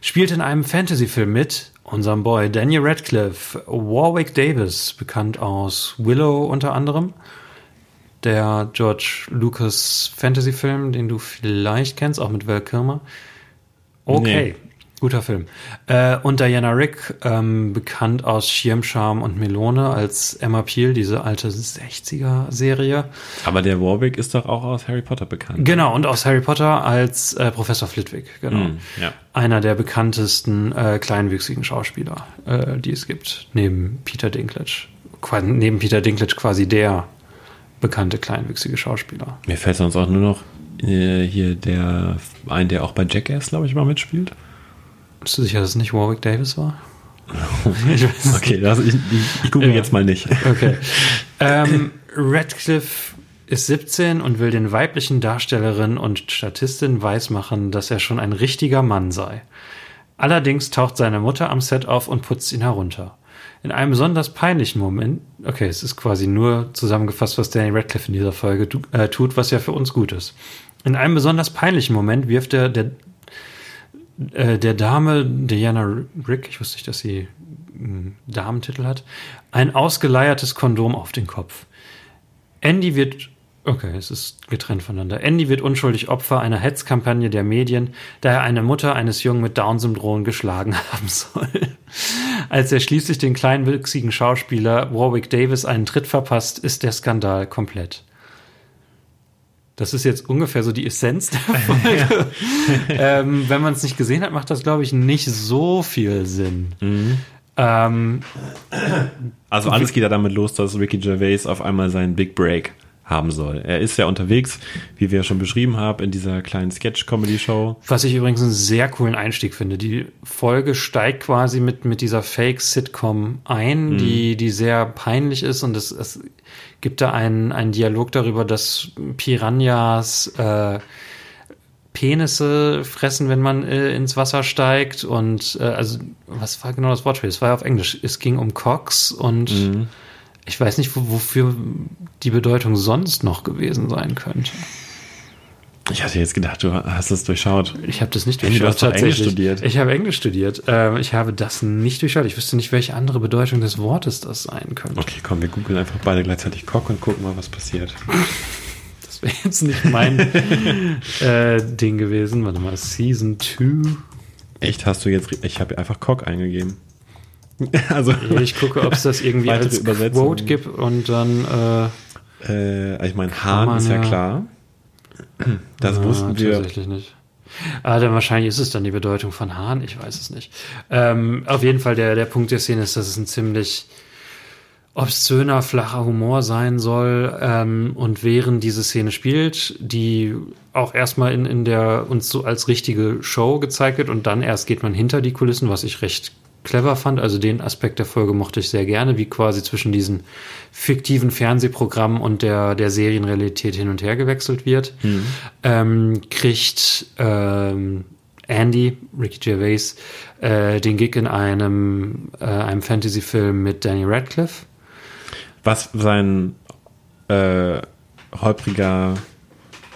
spielt in einem Fantasy-Film mit. Unserem Boy Daniel Radcliffe, Warwick Davis, bekannt aus Willow unter anderem, der George Lucas Fantasy-Film, den du vielleicht kennst, auch mit Val Kilmer. Okay, guter Film. Äh, und Diana Rick, ähm, bekannt aus Schirmscham und Melone als Emma Peel, diese alte 60er-Serie.
Aber der Warwick ist doch auch aus Harry Potter bekannt.
Genau, und aus Harry Potter als äh, Professor Flitwick, genau.
Mm, ja.
Einer der bekanntesten äh, kleinwüchsigen Schauspieler, äh, die es gibt, neben Peter Dinklage. Qua neben Peter Dinklage quasi der bekannte kleinwüchsige Schauspieler.
Mir fällt sonst auch nur noch äh, hier der, ein, der auch bei Jackass, glaube ich, mal mitspielt.
Bist du sicher, dass es nicht Warwick Davis war? [LAUGHS]
ich weiß okay, das, ich, ich, ich gucke
Ja.
jetzt mal nicht.
Okay. [LAUGHS] ähm, Radcliffe ist 17 und will den weiblichen Darstellerin und Statistin weismachen, dass er schon ein richtiger Mann sei. Allerdings taucht seine Mutter am Set auf und putzt ihn herunter. In einem besonders peinlichen Moment, okay, es ist quasi nur zusammengefasst, was Danny Radcliffe in dieser Folge äh, tut, was ja für uns gut ist. In einem besonders peinlichen Moment wirft er der, äh, der Dame Diana Rick, ich wusste nicht, dass sie einen Damentitel hat, ein ausgeleiertes Kondom auf den Kopf. Andy wird, okay, es ist getrennt voneinander. Andy wird unschuldig Opfer einer Hetzkampagne der Medien, da er eine Mutter eines Jungen mit Down-Syndrom geschlagen [LAUGHS] haben soll. Als er schließlich den kleinwüchsigen Schauspieler Warwick Davis einen Tritt verpasst, ist der Skandal komplett. Das ist jetzt ungefähr so die Essenz der [LAUGHS] Folge. ähm, wenn man es nicht gesehen hat, macht das, glaube ich, nicht so viel Sinn. Ähm,
Also alles geht ja damit los, dass Ricky Gervais auf einmal seinen Big Break haben soll. Er ist ja unterwegs, wie wir ja schon beschrieben haben, in dieser kleinen Sketch-Comedy-Show.
Was ich übrigens einen sehr coolen Einstieg finde. Die Folge steigt quasi mit, mit dieser Fake-Sitcom ein, die, die sehr peinlich ist und es, es gibt da einen, einen Dialog darüber, dass Piranhas äh, Penisse fressen, wenn man äh, ins Wasser steigt und äh, also was war genau das Wortspiel? Es war ja auf Englisch. Es ging um Cox und ich weiß nicht, wo, wofür die Bedeutung sonst noch gewesen sein könnte.
Ich hatte jetzt gedacht, du hast es durchschaut.
Ich habe das nicht
Andy, du
durchschaut.
hast doch Englisch
tatsächlich.
studiert.
Ich habe Englisch studiert. Ähm, ich habe das nicht durchschaut. Ich wüsste nicht, welche andere Bedeutung des Wortes das sein könnte.
Okay, komm, wir googeln einfach beide gleichzeitig Cock und gucken mal, was passiert.
Das wäre jetzt nicht mein [LAUGHS] äh, Ding gewesen. Warte mal, Season 2.
Echt, hast du jetzt, ich habe einfach Cock eingegeben. [LAUGHS] Also,
Ich gucke, ob es das irgendwie als. Quote gibt und dann äh,
äh, ich meine, Hahn ist ja klar. [CLEARS THROAT] Das wussten
ah,
wir.
tatsächlich nicht. Ah, dann wahrscheinlich ist es dann die Bedeutung von Hahn, ich weiß es nicht. Ähm, auf jeden Fall, der, der Punkt der Szene ist, dass es ein ziemlich obszöner, flacher Humor sein soll. Ähm, und während diese Szene spielt, die auch erstmal in, in der uns so als richtige Show gezeigt wird und dann erst geht man hinter die Kulissen, was ich recht clever fand. Also den Aspekt der Folge mochte ich sehr gerne, wie quasi zwischen diesen fiktiven Fernsehprogrammen und der, der Serienrealität hin und her gewechselt wird. Ähm, kriegt ähm, Andy, Ricky Gervais, äh, den Gig in einem, äh, einem Fantasy-Film mit Danny Radcliffe.
Was sein äh, holpriger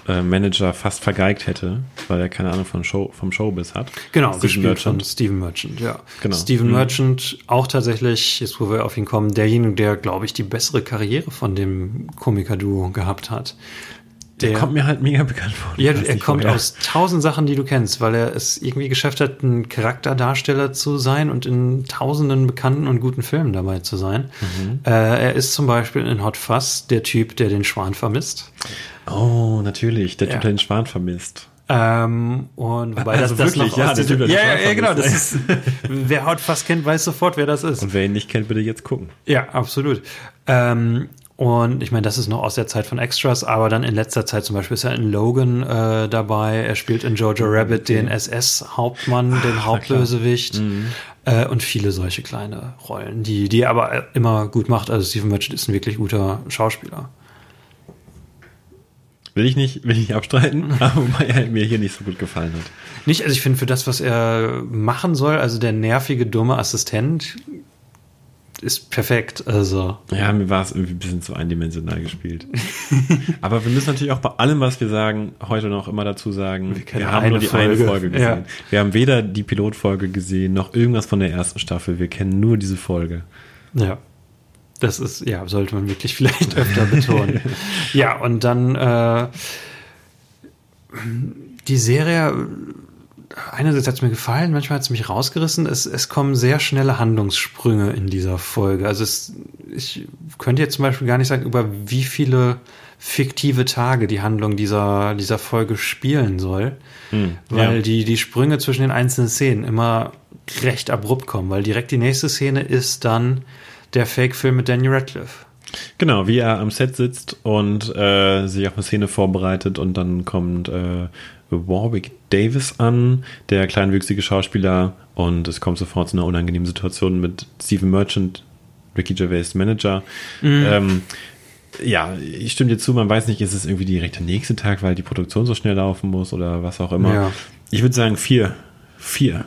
äh, Manager fast vergeigt hätte, weil er keine Ahnung von Show, vom Showbiz hat.
Genau,
Stephen
gespielt
Merchant.
von Stephen Merchant, ja.
Genau.
Stephen
Mhm.
Merchant auch tatsächlich, jetzt wo wir auf ihn kommen, derjenige, der, glaube ich, die bessere Karriere von dem Komiker-Duo gehabt hat.
Der kommt mir halt mega bekannt vor.
Ja, er kommt
woher.
aus tausend Sachen, die du kennst, weil er es irgendwie geschafft hat, ein Charakterdarsteller zu sein und in tausenden bekannten und guten Filmen dabei zu sein.
Mhm.
Äh, er ist zum Beispiel in Hot Fuzz der Typ, der den Schwan vermisst.
Oh, natürlich. Der
Ja.
Typ, der den Schwan vermisst.
Ähm, und wobei
Also
das, das
wirklich,
noch
ja, der Typ, der den
ja, ja, ja, genau. Das ist, [LAUGHS] wer Hot Fuzz kennt, weiß sofort, wer das ist.
Und wer ihn nicht kennt, bitte jetzt gucken.
Ja, absolut. Ähm, und ich meine, das ist noch aus der Zeit von Extras, aber dann in letzter Zeit zum Beispiel ist er in Logan äh, dabei. Er spielt in Jojo Rabbit den SS-Hauptmann, den Hauptbösewicht. Äh, und viele solche kleine Rollen, die, die er aber immer gut macht. Also Stephen Merchant ist ein wirklich guter Schauspieler.
Will ich nicht, will ich nicht abstreiten, [LAUGHS] aber wobei er mir hier nicht so gut gefallen hat.
Nicht, also ich finde für das, was er machen soll, also der nervige, dumme Assistent ist perfekt. Also.
Ja, mir war es irgendwie ein bisschen zu eindimensional gespielt. [LAUGHS] Aber wir müssen natürlich auch bei allem, was wir sagen, heute noch immer dazu sagen, wir, wir haben nur die
Folge.
eine Folge gesehen.
Ja.
Wir haben weder die Pilotfolge gesehen, noch irgendwas von der ersten Staffel. Wir kennen nur diese Folge.
Ja. Das ist, ja, sollte man wirklich [LAUGHS] vielleicht öfter betonen. [LAUGHS] ja, und dann äh, die Serie, einerseits hat es mir gefallen, manchmal hat es mich rausgerissen. Es, es kommen sehr schnelle Handlungssprünge in dieser Folge. Also es, ich könnte jetzt zum Beispiel gar nicht sagen, über wie viele fiktive Tage die Handlung dieser, dieser Folge spielen soll, weil
ja.
die, die Sprünge zwischen den einzelnen Szenen immer recht abrupt kommen, weil direkt die nächste Szene ist dann der Fake-Film mit Daniel Radcliffe.
Genau, wie er am Set sitzt und äh, sich auf eine Szene vorbereitet und dann kommt äh, Warwick Davis an, der kleinwüchsige Schauspieler und es kommt sofort zu einer unangenehmen Situation mit Stephen Merchant, Ricky Gervais Manager. Ähm, ja, ich stimme dir zu, man weiß nicht, ist es irgendwie direkt der nächste Tag, weil die Produktion so schnell laufen muss oder was auch immer.
Ja.
Ich würde sagen vier, vier,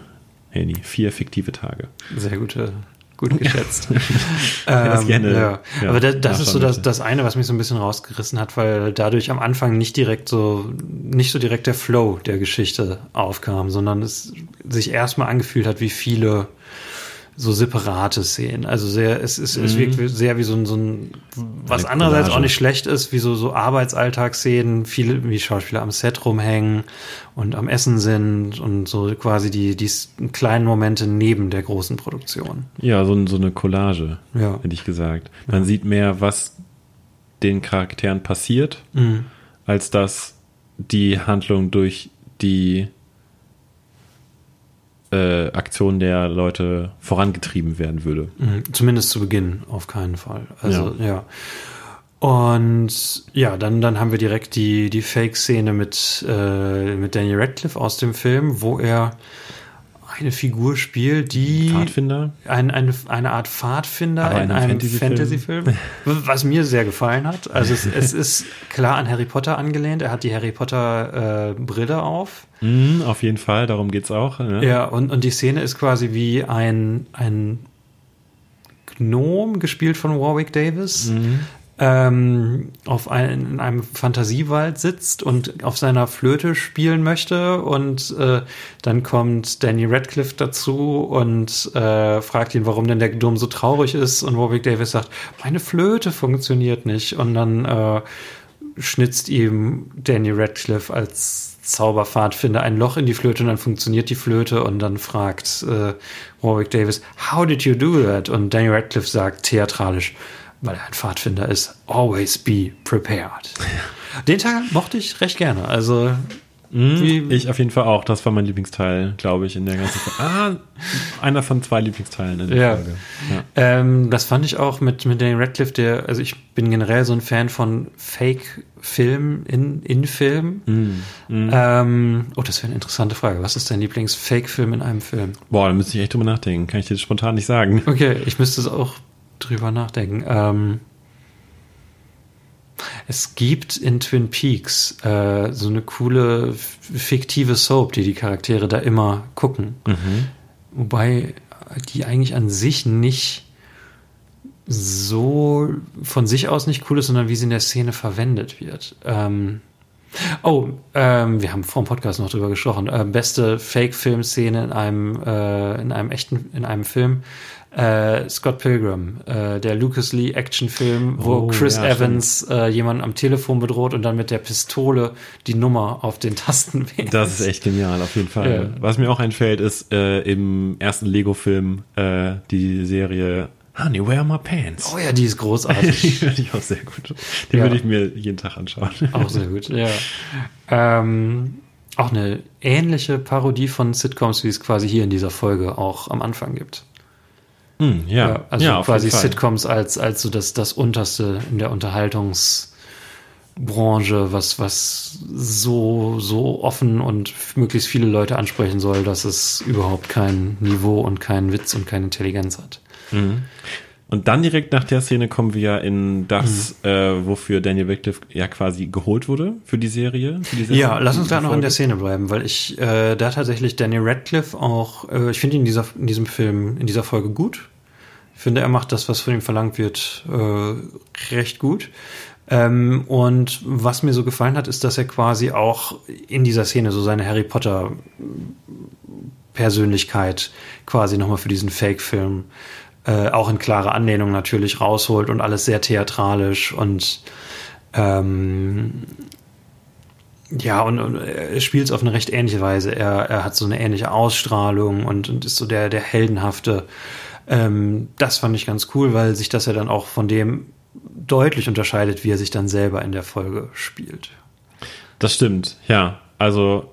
Henny, vier fiktive Tage.
Sehr gute, gut geschätzt. [LAUGHS]
das gerne,
ja.
ja,
Aber da, das ist so das, das eine, was mich so ein bisschen rausgerissen hat, weil dadurch am Anfang nicht direkt so, nicht so direkt der Flow der Geschichte aufkam, sondern es sich erstmal angefühlt hat, wie viele so separate Szenen. Also sehr, es ist, es wirkt sehr wie so ein, so ein was
Eine
andererseits auch
Collage.
nicht schlecht ist, wie so, so Arbeitsalltagsszenen, viele, wie Schauspieler am Set rumhängen und am Essen sind und so quasi die, die kleinen Momente neben der großen Produktion.
Ja, so, so eine Collage,
Ja.
hätte ich gesagt. Man sieht mehr, was den Charakteren passiert,
Mhm.
als dass die Handlung durch die äh, Aktion der Leute vorangetrieben werden würde.
Mhm, Zumindest zu Beginn auf keinen Fall. Also ja. Und ja, dann, dann haben wir direkt die, die Fake-Szene mit, äh, mit Daniel Radcliffe aus dem Film, wo er eine Figur spielt, die
Pfadfinder?
ein, eine, eine Art Pfadfinder
Aber
in
in einem Fantasy-Film.
Fantasy-Film, [LAUGHS] was mir sehr gefallen hat. Also es, es ist klar an Harry Potter angelehnt. Er hat die Harry Potter äh, Brille auf.
Mhm, auf jeden Fall, darum geht's auch. Ne?
Ja, und, und die Szene ist quasi wie ein, ein Gnom, gespielt von Warwick Davis, ähm, auf ein, in einem Fantasiewald sitzt und auf seiner Flöte spielen möchte. Und äh, dann kommt Danny Radcliffe dazu und äh, fragt ihn, warum denn der Gnom so traurig ist. Und Warwick Davis sagt, meine Flöte funktioniert nicht. Und dann äh, schnitzt ihm Danny Radcliffe als Zauberpfadfinder ein Loch in die Flöte und dann funktioniert die Flöte und dann fragt äh, Warwick Davis, how did you do that? Und Danny Radcliffe sagt theatralisch, weil er ein Pfadfinder ist, always be prepared. Den Teil mochte ich recht gerne. Also wie,
Ich auf jeden Fall auch. Das war mein Lieblingsteil, glaube ich, in der ganzen Folge. Ah, einer von zwei Lieblingsteilen in der
Ja.
Folge. Ja.
Ähm, das fand ich auch mit, mit Danny Radcliffe, der, also ich bin generell so ein Fan von Fake-Film in, in Film. Ähm, oh, das wäre eine interessante Frage. Was ist dein Lieblings-Fake-Film in einem Film?
Boah, da müsste ich echt drüber nachdenken. Kann ich dir spontan nicht sagen.
Okay, ich müsste es auch drüber nachdenken. Ähm, es gibt in Twin Peaks äh, so eine coole fiktive Soap, die die Charaktere da immer gucken. Wobei die eigentlich an sich nicht so von sich aus nicht cool ist, sondern wie sie in der Szene verwendet wird. Ähm, oh, ähm, wir haben vor dem Podcast noch drüber gesprochen. Äh, beste Fake-Film-Szene in einem äh, in einem echten in einem Film. Äh, Scott Pilgrim, äh, der Lucas Lee Actionfilm, wo
Oh,
Chris
ja,
Evans äh, jemanden am Telefon bedroht und dann mit der Pistole die Nummer auf den Tasten [LAUGHS] wählt.
Das ist echt genial, auf jeden Fall.
Ja.
Was mir auch einfällt, ist äh, im ersten Lego-Film äh, die Serie Honey, where are my pants?
Oh ja, die ist großartig. [LAUGHS]
Die finde ich auch sehr gut. Den
Ja.
würde ich mir jeden Tag anschauen.
Auch sehr gut, ja. Ähm, auch eine ähnliche Parodie von Sitcoms, wie es quasi hier in dieser Folge auch am Anfang gibt.
Hm, ja,
Ja, also
ja,
quasi. Sitcoms als, als so das, das Unterste in der Unterhaltungs, Branche, was, was so, so offen und möglichst viele Leute ansprechen soll, dass es überhaupt kein Niveau und keinen Witz und keine Intelligenz hat.
Und dann direkt nach der Szene kommen wir ja in das, äh, wofür Daniel Radcliffe ja quasi geholt wurde für die Serie. Für die Serie
Ja, lass uns da noch in der. Szene bleiben, weil ich äh, da tatsächlich Daniel Radcliffe auch, äh, ich finde ihn in, dieser, in diesem Film, in dieser Folge gut. Ich finde, er macht das, was von ihm verlangt wird, äh, recht gut. Ähm, und was mir so gefallen hat, ist, dass er quasi auch in dieser Szene so seine Harry Potter Persönlichkeit quasi nochmal für diesen Fake-Film äh, auch in klare Anlehnung natürlich rausholt und alles sehr theatralisch und ähm, ja, und, und er spielt es auf eine recht ähnliche Weise. Er, er hat so eine ähnliche Ausstrahlung und, und ist so der, der heldenhafte. Ähm, das fand ich ganz cool, weil sich das ja dann auch von dem deutlich unterscheidet, wie er sich dann selber in der Folge spielt.
Das stimmt, ja. Also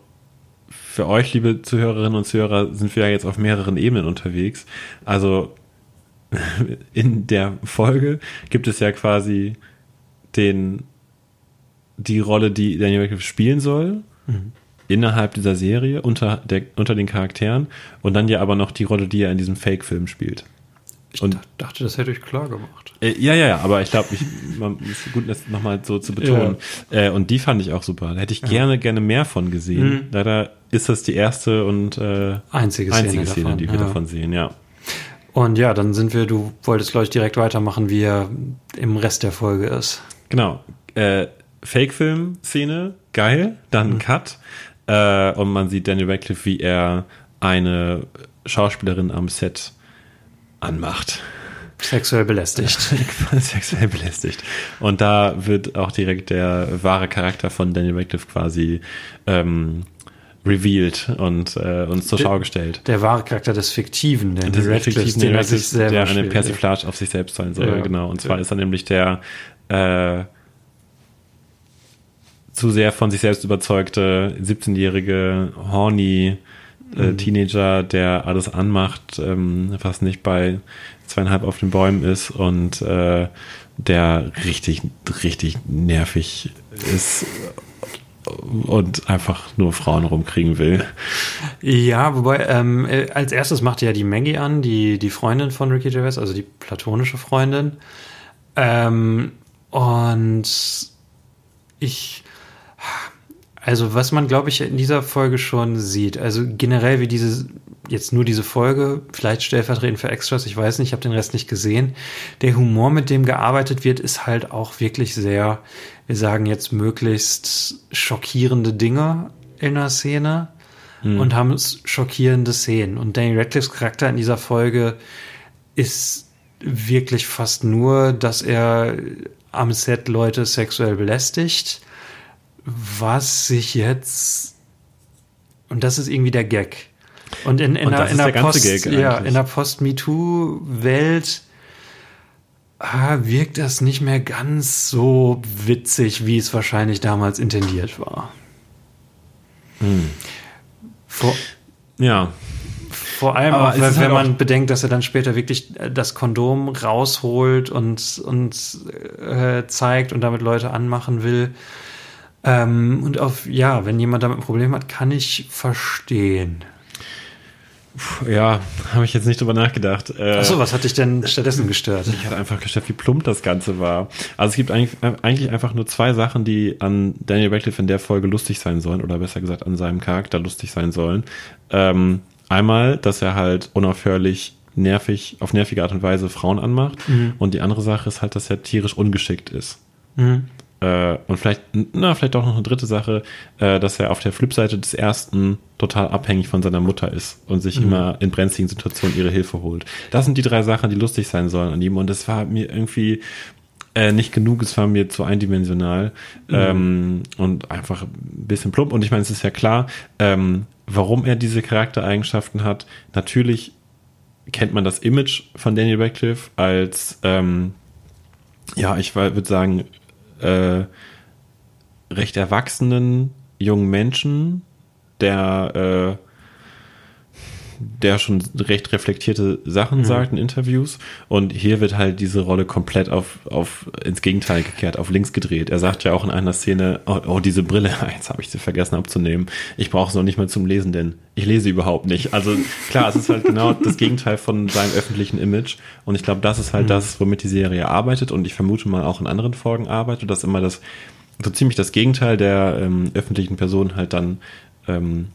für euch, liebe Zuhörerinnen und Zuhörer, sind wir ja jetzt auf mehreren Ebenen unterwegs. Also [LAUGHS] in der Folge gibt es ja quasi den die Rolle, die Daniel Radcliffe spielen soll, innerhalb dieser Serie, unter, der, unter den Charakteren, und dann ja aber noch die Rolle, die er in diesem Fake-Film spielt.
Ich
Und-
da- dachte, das hätte ich klar gemacht.
Äh, ja, ja, ja, aber ich glaube, man ist gut, das nochmal so zu betonen. Äh, und die fand ich auch super. Da hätte ich gerne, gerne mehr von gesehen. Leider ist das die erste und äh,
Einzige Szene
einzige Szene,
davon,
die wir
ja.
davon sehen, ja.
Und ja, dann sind wir, du wolltest, glaube ich, direkt weitermachen, wie er im Rest der Folge ist.
Genau. Äh, Fake-Film-Szene, geil, dann ein Cut. Äh, und man sieht Daniel Radcliffe, wie er eine Schauspielerin am Set anmacht.
Sexuell belästigt. [LAUGHS]
sexuell belästigt. Und da wird auch direkt der wahre Charakter von Daniel Radcliffe quasi ähm, revealed und äh, uns zur Schau gestellt.
Der wahre Charakter des Fiktiven, der
ist
Radcliffe,
effektiv
den
der,
er sich selber
der eine
spielt.
Persiflage auf sich selbst sein soll,
Ja.
genau. Und zwar ist er nämlich der äh, zu sehr von sich selbst überzeugte 17-jährige horny äh,
Mhm.
Teenager, der alles anmacht, ähm, was nicht bei zweieinhalb auf den Bäumen ist und äh, der richtig, richtig nervig ist und einfach nur Frauen rumkriegen will.
Ja, wobei, ähm, äh, als erstes machte ja die Maggie an, die, die Freundin von Ricky Gervais, also die platonische Freundin. Ähm, und ich, also was man, glaube ich, in dieser Folge schon sieht, also generell wie diese, jetzt nur diese Folge, vielleicht stellvertretend für Extras, ich weiß nicht, ich habe den Rest nicht gesehen. Der Humor, mit dem gearbeitet wird, ist halt auch wirklich sehr, wir sagen jetzt möglichst schockierende Dinge in der Szene und haben schockierende Szenen. Und Daniel Radcliffes Charakter in dieser Folge ist wirklich fast nur, dass er am Set Leute sexuell belästigt, was sich jetzt und das ist irgendwie der Gag. Und in, in
Und
der, in der
der
Post, ja, in der Post-MeToo-Welt ah, wirkt das nicht mehr ganz so witzig, wie es wahrscheinlich damals intendiert war.
Hm.
Vor,
Ja,
vor allem auch, wenn,
halt
man bedenkt, dass er dann später wirklich äh, das Kondom rausholt und, und äh, zeigt und damit Leute anmachen will. Ähm, und auf, ja, wenn jemand damit ein Problem hat, kann ich verstehen.
Ja, habe ich jetzt nicht drüber nachgedacht. Äh,
Achso, was hat dich denn stattdessen gestört?
Ich hatte einfach gestört, wie plump das Ganze war. Also es gibt eigentlich, eigentlich einfach nur zwei Sachen, die an Daniel Radcliffe in der Folge lustig sein sollen, oder besser gesagt an seinem Charakter lustig sein sollen. Ähm, einmal, dass er halt unaufhörlich nervig, auf nervige Art und Weise Frauen anmacht. Und die andere Sache ist halt, dass er tierisch ungeschickt ist.
Mhm.
Äh, und vielleicht, na, vielleicht auch noch eine dritte Sache, äh, dass er auf der Flipseite des ersten total abhängig von seiner Mutter ist und sich immer in brenzligen Situationen ihre Hilfe holt. Das sind die drei Sachen, die lustig sein sollen an ihm. Und es war mir irgendwie äh, nicht genug, es war mir zu eindimensional ähm, und einfach ein bisschen plump. Und ich meine, es ist ja klar, ähm, warum er diese Charaktereigenschaften hat. Natürlich kennt man das Image von Daniel Radcliffe als ähm, ja, ich würde sagen, äh, recht erwachsenen jungen Menschen, der der schon recht reflektierte Sachen sagt in Interviews. Und hier wird halt diese Rolle komplett auf, auf ins Gegenteil gekehrt, auf links gedreht. Er sagt ja auch in einer Szene, oh, oh diese Brille, [LAUGHS] jetzt habe ich sie vergessen abzunehmen. Ich brauche sie noch nicht mal zum Lesen, denn ich lese überhaupt nicht. Also klar, es ist halt genau [LAUGHS] das Gegenteil von seinem öffentlichen Image. Und ich glaube, das ist halt das, womit die Serie arbeitet. Und ich vermute mal auch in anderen Folgen arbeitet, dass immer das so ziemlich das Gegenteil der ähm, öffentlichen Person halt dann ähm,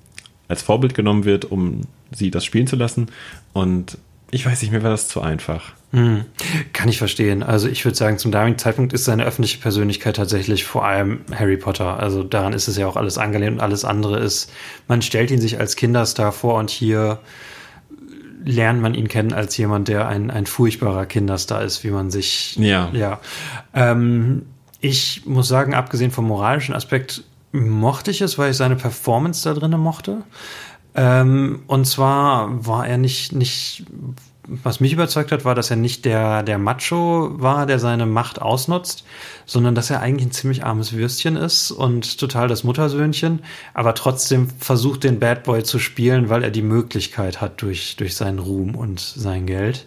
als Vorbild genommen wird, um sie das spielen zu lassen. Und ich weiß nicht, mir war das zu einfach.
Hm. Kann ich verstehen. Also ich würde sagen, zum damaligen Zeitpunkt ist seine öffentliche Persönlichkeit tatsächlich vor allem Harry Potter. Also daran ist es ja auch alles angelehnt und alles andere ist, man stellt ihn sich als Kinderstar vor und hier lernt man ihn kennen als jemand, der ein, ein furchtbarer Kinderstar ist, wie man sich,
Ja.
ja. Ähm, ich muss sagen, abgesehen vom moralischen Aspekt mochte ich es, weil ich seine Performance da drinnen mochte. Ähm, und zwar war er nicht, nicht, was mich überzeugt hat, war, dass er nicht der, der Macho war, der seine Macht ausnutzt, sondern dass er eigentlich ein ziemlich armes Würstchen ist und total das Muttersöhnchen, aber trotzdem versucht, den Bad Boy zu spielen, weil er die Möglichkeit hat durch, durch seinen Ruhm und sein Geld.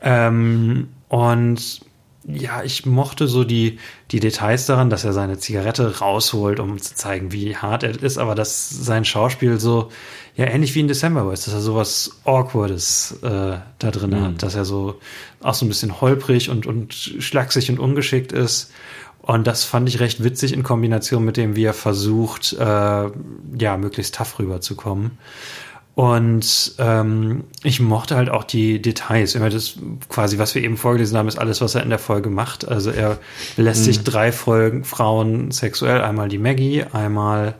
Ähm, und ja, ich mochte so die, die Details daran, dass er seine Zigarette rausholt, um zu zeigen, wie hart er ist, aber dass sein Schauspiel so, ja, ähnlich wie in December Boys, dass er sowas Awkwardes äh, da drin hat, dass er so auch so ein bisschen holprig und, und schlaksig und ungeschickt ist. Und das fand ich recht witzig in Kombination mit dem, wie er versucht, äh, ja, möglichst tough rüberzukommen. Und ähm, ich mochte halt auch die Details. Immer das quasi, was wir eben vorgelesen haben, ist alles, was er in der Folge macht. Also er lässt sich drei Folgen Frauen sexuell, einmal die Maggie, einmal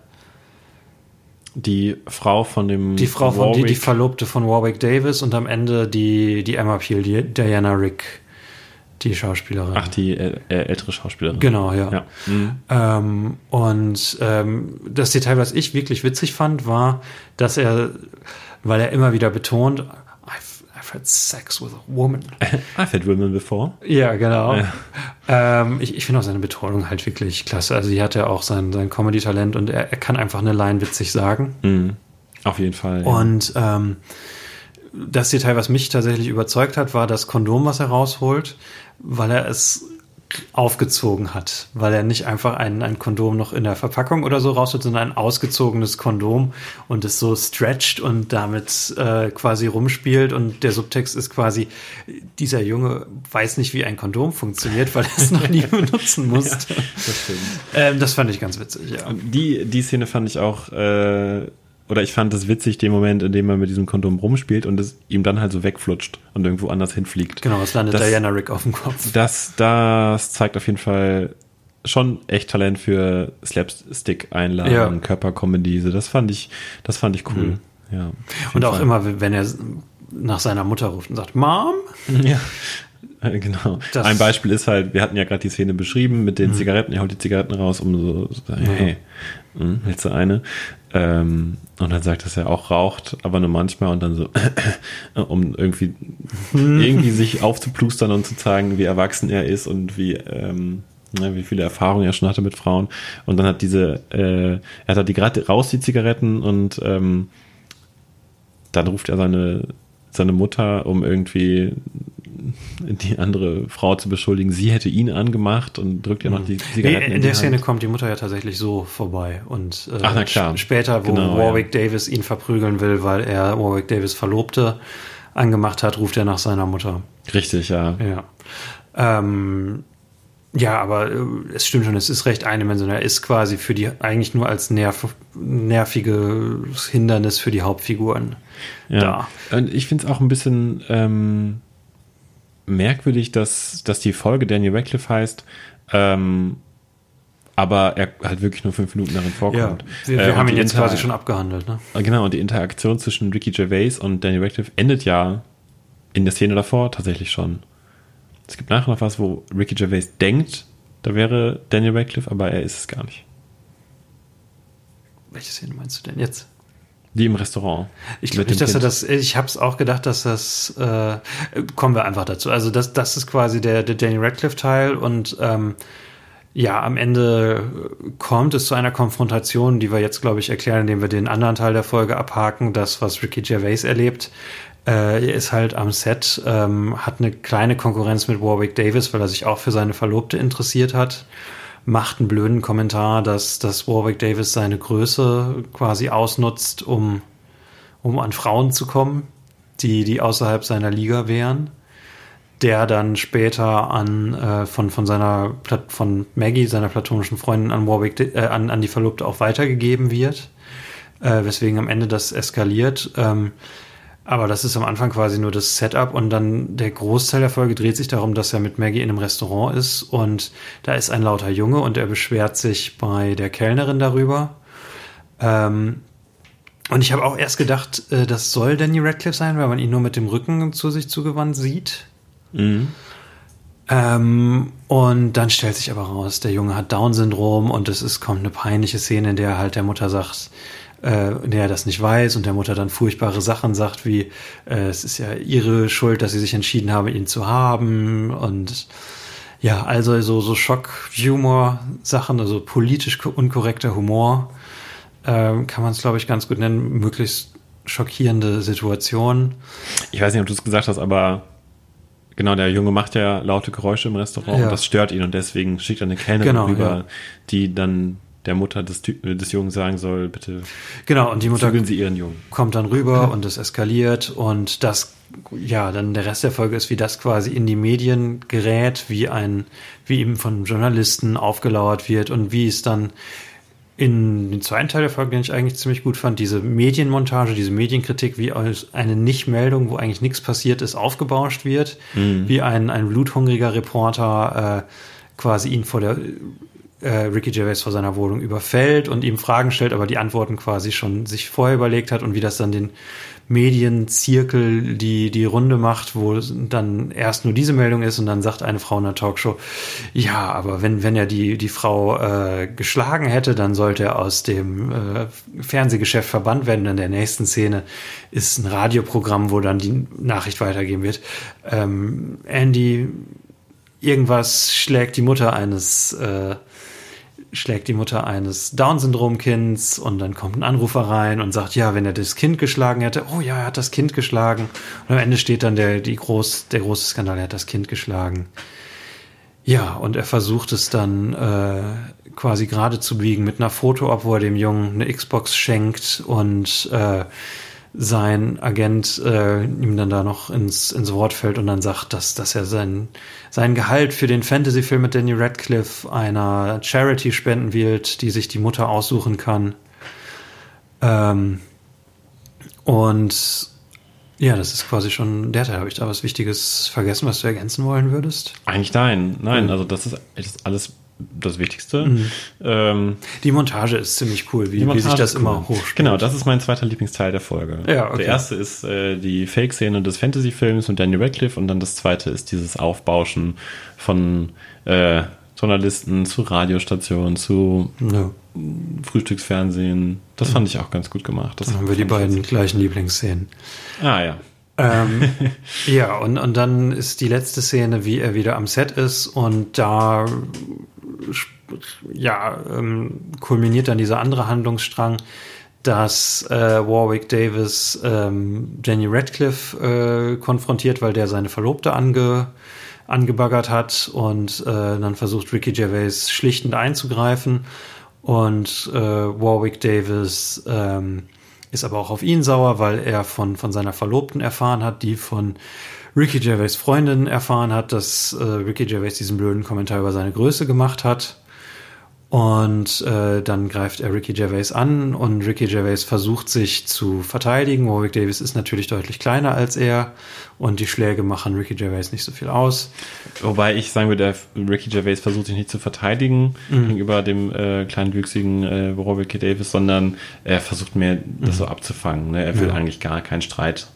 Die Frau von dem
die Frau von die, die
Warwick-
Verlobte von Warwick Davis und am Ende die die Emma Peel, die Diana Rick, die Schauspielerin.
Ach, die äh, äh, ältere Schauspielerin.
Genau, ja.
Ja. Mhm.
Ähm, und ähm, das Detail, was ich wirklich witzig fand, war, dass er, weil er immer wieder betont, I've, I've had sex with a woman. [LAUGHS]
I've had women before.
Ja, genau.
Ja.
Ähm, ich ich finde auch seine Betonung halt wirklich klasse. Also, die hat ja auch sein, sein Comedy-Talent und er, er kann einfach eine Line witzig sagen.
Mhm. Auf jeden Fall. ja.
Und ähm, das Detail, was mich tatsächlich überzeugt hat, war das Kondom, was er rausholt, weil er es aufgezogen hat, weil er nicht einfach ein, ein Kondom noch in der Verpackung oder so rausholt, sondern ein ausgezogenes Kondom und es so stretcht und damit äh, quasi rumspielt und der Subtext ist quasi, dieser Junge weiß nicht, wie ein Kondom funktioniert, weil er es noch nie [LAUGHS] benutzen musste.
das stimmt.
ähm, das fand ich ganz witzig, ja.
Die, die Szene fand ich auch, äh, oder ich fand es witzig, den Moment, in dem er mit diesem Kondom rumspielt und es ihm dann halt so wegflutscht und irgendwo anders hinfliegt.
Genau, es landet
Das-
Diana Rick auf dem Kopf.
Das, das zeigt auf jeden Fall schon echt Talent für Slapstick-Einlagen,
Ja.
Körpercomedy. So, das fand ich, das fand ich cool. Ja. auf jeden
Und auch
Fall.
immer, wenn er nach seiner Mutter ruft und sagt, Mom?
Ja. [LAUGHS] Genau.
Das-
Ein Beispiel ist halt, wir hatten ja gerade die Szene beschrieben mit den Zigaretten. Er holt die Zigaretten raus, um so zu sagen, hey, hm, willst du eine? Ähm, und dann sagt, dass er auch raucht, aber nur manchmal und dann so, [CLEARS THROAT] um irgendwie, [LAUGHS] irgendwie sich aufzuplustern und zu zeigen, wie erwachsen er ist und wie, ähm, ne, wie viele Erfahrungen er schon hatte mit Frauen. Und dann hat diese, äh, er hat die gerade raus, die Zigaretten, und ähm, dann ruft er seine, seine Mutter, um irgendwie die andere Frau zu beschuldigen, sie hätte ihn angemacht und drückt ihr noch die
Nee,
Zigaretten
in
in,
der
die
Szene kommt die Mutter ja tatsächlich so vorbei. Und äh,
Ach, na klar.
sp- später, wo
Genau,
Warwick Davis ihn verprügeln will, weil er Warwick Davis Verlobte angemacht hat, ruft er nach seiner Mutter.
Richtig, ja.
Ja. Ähm, ja, aber äh, es stimmt schon, es ist recht eindimensional. Er ist quasi für die eigentlich nur als nerv, nerviges Hindernis für die Hauptfiguren
ja.
da.
Und ich finde es auch ein bisschen ähm, merkwürdig, dass, dass die Folge Daniel Radcliffe heißt, ähm, aber er halt wirklich nur fünf Minuten darin
Ja,
vorkommt.
wir,
Äh,
wir
und
haben ihn jetzt
Inter-
quasi schon abgehandelt. Ne?
Genau, und die Interaktion zwischen Ricky Gervais und Daniel Radcliffe endet ja in der Szene davor tatsächlich schon. Es gibt nachher noch was, wo Ricky Gervais denkt, da wäre Daniel Radcliffe, aber er ist es gar nicht.
Welche Szene meinst du denn jetzt?
Die im Restaurant.
Ich glaube nicht, dass er
Kind.
das. Ich habe es auch gedacht, dass das. Äh, kommen wir einfach dazu. Also das, das ist quasi der, der Danny Radcliffe Teil und ähm, ja, am Ende kommt es zu einer Konfrontation, die wir jetzt, glaube ich, erklären, indem wir den anderen Teil der Folge abhaken, das, was Ricky Gervais erlebt. Äh, er ist halt am Set, ähm, hat eine kleine Konkurrenz mit Warwick Davis, weil er sich auch für seine Verlobte interessiert hat. Macht einen blöden Kommentar, dass, dass Warwick Davis seine Größe quasi ausnutzt, um, um an Frauen zu kommen, die, die außerhalb seiner Liga wären der dann später an äh, von von seiner von Maggie seiner platonischen Freundin an Warwick äh, an an die Verlobte auch weitergegeben wird, äh, weswegen am Ende das eskaliert. Ähm, aber das ist am Anfang quasi nur das Setup und dann der Großteil der Folge dreht sich darum, dass er mit Maggie in einem Restaurant ist und da ist ein lauter Junge und er beschwert sich bei der Kellnerin darüber. Ähm, und ich habe auch erst gedacht, äh, das soll Danny Radcliffe sein, weil man ihn nur mit dem Rücken zu sich zugewandt sieht. Mhm. Ähm, und dann stellt sich aber raus, der Junge hat Down-Syndrom und es ist, kommt eine peinliche Szene, in der halt der Mutter sagt, äh, in der er das nicht weiß und der Mutter dann furchtbare Sachen sagt, wie äh, es ist ja ihre Schuld, dass sie sich entschieden haben, ihn zu haben und ja, also so, so Schock-Humor-Sachen, also politisch unkorrekter Humor, äh, kann man es, glaube ich, ganz gut nennen, möglichst schockierende Situationen.
Ich weiß nicht, ob du es gesagt hast, aber Genau, der Junge macht ja laute Geräusche im Restaurant ja. und das stört ihn und deswegen schickt er eine Kellnerin genau, rüber, ja. die dann der Mutter des, des Jungen sagen soll, bitte.
Genau, und die Mutter
sie ihren Jungen.
kommt dann rüber und es eskaliert und das, ja, dann der Rest der Folge ist, wie das quasi in die Medien gerät, wie ein, wie eben von Journalisten aufgelauert wird und wie es dann in den zweiten Teil der Folge, den ich eigentlich ziemlich gut fand, diese Medienmontage, diese Medienkritik, wie eine Nichtmeldung, wo eigentlich nichts passiert ist, aufgebauscht wird, mhm. wie ein, ein bluthungriger Reporter äh, quasi ihn vor der äh, Ricky Gervais vor seiner Wohnung überfällt und ihm Fragen stellt, aber die Antworten quasi schon sich vorher überlegt hat und wie das dann den Medienzirkel die, die Runde macht, wo dann erst nur diese Meldung ist und dann sagt eine Frau in der Talkshow, ja, aber wenn, wenn er die, die Frau äh, geschlagen hätte, dann sollte er aus dem äh, Fernsehgeschäft verbannt werden. In der nächsten Szene ist ein Radioprogramm, wo dann die Nachricht weitergeben wird. Ähm, Andy, irgendwas schlägt die Mutter eines äh, schlägt die Mutter eines Down-Syndrom-Kinds und dann kommt ein Anrufer rein und sagt, ja, wenn er das Kind geschlagen hätte, oh ja, er hat das Kind geschlagen. Und am Ende steht dann der, die groß, der große Skandal, er hat das Kind geschlagen. Ja, und er versucht es dann äh, quasi gerade zu biegen mit einer Foto, obwohl er dem Jungen eine Xbox schenkt und äh, sein Agent äh, ihm dann da noch ins, ins Wort fällt und dann sagt, dass, dass er sein, sein Gehalt für den Fantasy-Film mit Danny Radcliffe einer Charity spenden wird, die sich die Mutter aussuchen kann. Ähm, und ja, das ist quasi schon der Teil. Habe ich da was Wichtiges vergessen, was du ergänzen wollen würdest?
Eigentlich nein. Nein, also das ist alles das Wichtigste. Mhm. Ähm,
die Montage ist ziemlich cool, wie, wie sich das cool. immer hochspielt.
Genau, das ist mein zweiter Lieblingsteil der Folge. Ja, okay. Der erste ist äh, die Fake-Szene des Fantasy-Films mit Daniel Radcliffe und dann das zweite ist dieses Aufbauschen von äh, Journalisten zu Radiostationen, zu ja. Frühstücksfernsehen. Das fand ich auch ganz gut gemacht. Das
dann haben wir die beiden gleichen Lieblingsszenen.
Ah ja.
Ähm, [LAUGHS] ja, und, und dann ist die letzte Szene, wie er wieder am Set ist und da ja, ähm, kulminiert dann dieser andere Handlungsstrang, dass äh, Warwick Davis ähm, Jenny Radcliffe äh, konfrontiert, weil der seine Verlobte ange, angebaggert hat und äh, dann versucht Ricky Gervais schlichtend einzugreifen und äh, Warwick Davis ähm, ist aber auch auf ihn sauer, weil er von, von seiner Verlobten erfahren hat, die von Ricky Gervais Freundin erfahren hat, dass äh, Ricky Gervais diesen blöden Kommentar über seine Größe gemacht hat. Und äh, dann greift er Ricky Gervais an und Ricky Gervais versucht sich zu verteidigen. Warwick Davis ist natürlich deutlich kleiner als er und die Schläge machen Ricky Gervais nicht so viel aus.
Wobei ich sagen würde, Ricky Gervais versucht sich nicht zu verteidigen mhm. gegenüber dem äh, kleinen wüchsigen äh, Warwick Davis, sondern er versucht mehr das mhm. so abzufangen. Ne? Er will ja. eigentlich gar keinen Streit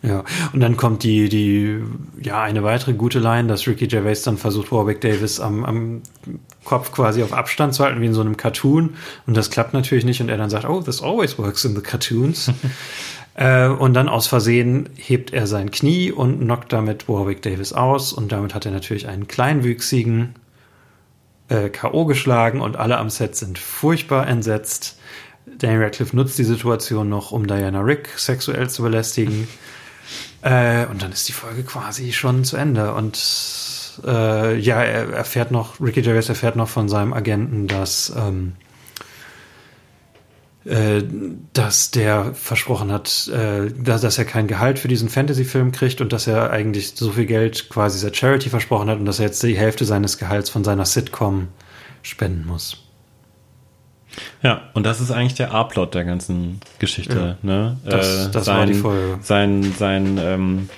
ja, und dann kommt die, die, ja, eine weitere gute Line, dass Ricky Gervais dann versucht, Warwick Davis am, am Kopf quasi auf Abstand zu halten, wie in so einem Cartoon. Und das klappt natürlich nicht. Und er dann sagt, oh, this always works in the cartoons. [LAUGHS] äh, und dann aus Versehen hebt er sein Knie und knockt damit Warwick Davis aus. Und damit hat er natürlich einen kleinwüchsigen äh, K.O. geschlagen und alle am Set sind furchtbar entsetzt. Daniel Radcliffe nutzt die Situation noch, um Diana Rick sexuell zu belästigen. [LAUGHS] Äh, und dann ist die Folge quasi schon zu Ende. Und äh, ja, er erfährt noch, Ricky Gervais erfährt noch von seinem Agenten, dass, ähm, äh, dass der versprochen hat, äh, dass, dass er kein Gehalt für diesen Fantasy-Film kriegt und dass er eigentlich so viel Geld quasi der Charity versprochen hat und dass er jetzt die Hälfte seines Gehalts von seiner Sitcom spenden muss.
Ja, und das ist eigentlich der A-Plot der ganzen Geschichte. Ja. Ne?
Das, äh, das sein, war die Folge.
Sein, sein ähm,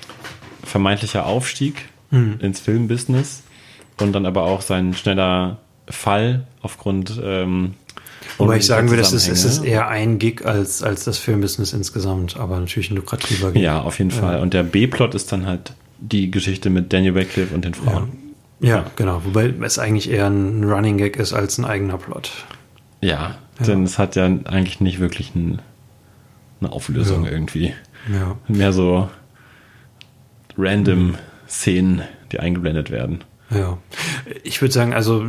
vermeintlicher Aufstieg mhm. ins Filmbusiness und dann aber auch sein schneller Fall aufgrund. Ähm,
Wobei ich sagen würde, es ist, es ist eher ein Gig als, als das Filmbusiness insgesamt, aber natürlich ein lukrativer Gig.
Ja, auf jeden Fall. Und der B-Plot ist dann halt die Geschichte mit Daniel Radcliffe und den Frauen.
Ja. ja, genau. Wobei es eigentlich eher ein Running Gag ist als ein eigener Plot.
Ja, ja. denn es hat ja eigentlich nicht wirklich ein, eine Auflösung irgendwie.
Ja.
Mehr so random mhm. Szenen, die eingeblendet werden.
Ja. Ich würde sagen, also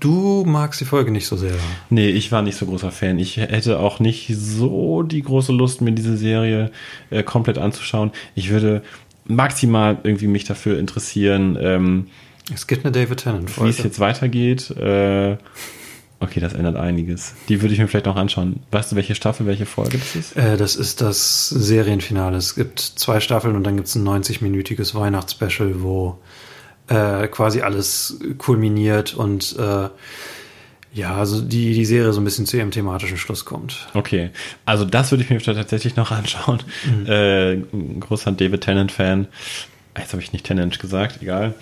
du magst die Folge nicht so sehr.
Nee, ich war nicht so großer Fan. Ich hätte auch nicht so die große Lust, mir diese Serie äh, komplett anzuschauen. Ich würde maximal irgendwie mich dafür interessieren. Ähm,
es gibt eine David Tennant Folge.
Wie es jetzt weitergeht. Äh, Okay, das ändert einiges. Die würde ich mir vielleicht noch anschauen. Weißt du, welche Staffel, welche Folge das ist?
Äh, das ist das Serienfinale. Es gibt zwei Staffeln und dann gibt es ein 90-minütiges Weihnachtsspecial, wo äh, quasi alles kulminiert und äh, ja, also die, die Serie so ein bisschen zu ihrem thematischen Schluss kommt.
Okay, also das würde ich mir tatsächlich noch [LAUGHS] anschauen. Mhm. Äh, großer David Tennant-Fan. Jetzt habe ich nicht Tennant gesagt, egal.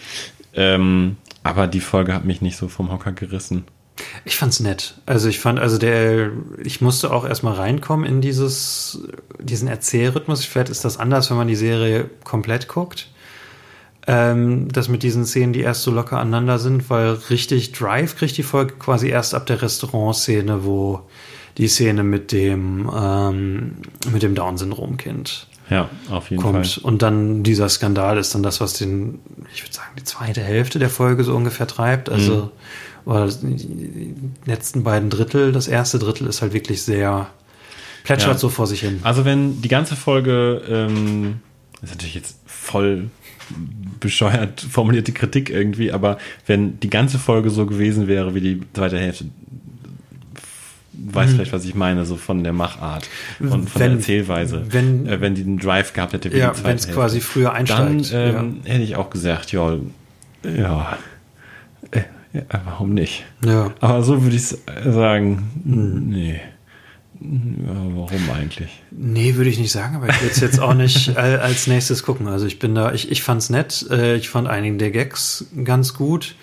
Ähm, aber die Folge hat mich nicht so vom Hocker gerissen.
Ich fand's nett. Also ich fand, also der, ich musste auch erstmal reinkommen in dieses, diesen Erzählrhythmus. Vielleicht ist das anders, wenn man die Serie komplett guckt. Ähm, das mit diesen Szenen, die erst so locker aneinander sind, weil richtig Drive kriegt die Folge quasi erst ab der Restaurantszene, wo die Szene mit dem, ähm, mit dem Down-Syndrom-Kind
ja, auf jeden
kommt.
Fall.
Und dann dieser Skandal ist dann das, was den, ich würde sagen, die zweite Hälfte der Folge so ungefähr treibt. Also mhm oder die letzten beiden Drittel, das erste Drittel ist halt wirklich sehr plätschert ja. so vor sich hin.
Also wenn die ganze Folge, ähm, das ist natürlich jetzt voll bescheuert formulierte Kritik irgendwie, aber wenn die ganze Folge so gewesen wäre wie die zweite Hälfte, weiß mhm. vielleicht, was ich meine, so von der Machart und von wenn, der Erzählweise.
Wenn,
äh, wenn die einen Drive gehabt hätte,
wie ja, wenn es quasi früher einsteigt.
Dann ähm, ja. hätte ich auch gesagt, ja, ja, äh, ja, warum nicht?
Ja.
Aber so würde ich sagen, hm. nee. Ja, warum eigentlich?
Nee, würde ich nicht sagen, aber ich würde es jetzt auch nicht [LAUGHS] als nächstes gucken. Also ich bin da, ich, ich fand's nett. Äh, ich fand einigen der Gags ganz gut.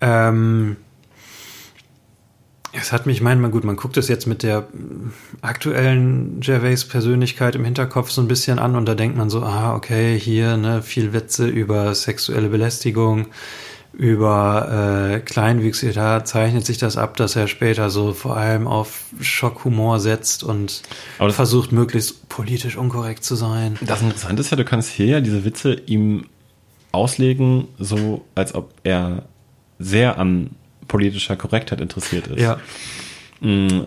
Ähm, es hat mich, ich meine, gut, man guckt es jetzt mit der aktuellen Gervais-Persönlichkeit im Hinterkopf so ein bisschen an und da denkt man so, ah, okay, hier, ne, viel Witze über sexuelle Belästigung über äh, Kleinwüchsige, da zeichnet sich das ab, dass er später so vor allem auf Schockhumor setzt und versucht, möglichst politisch unkorrekt zu sein.
Das Interessante ist ja, du kannst hier ja diese Witze ihm auslegen, so als ob er sehr an politischer Korrektheit interessiert ist.
Ja.
Mm,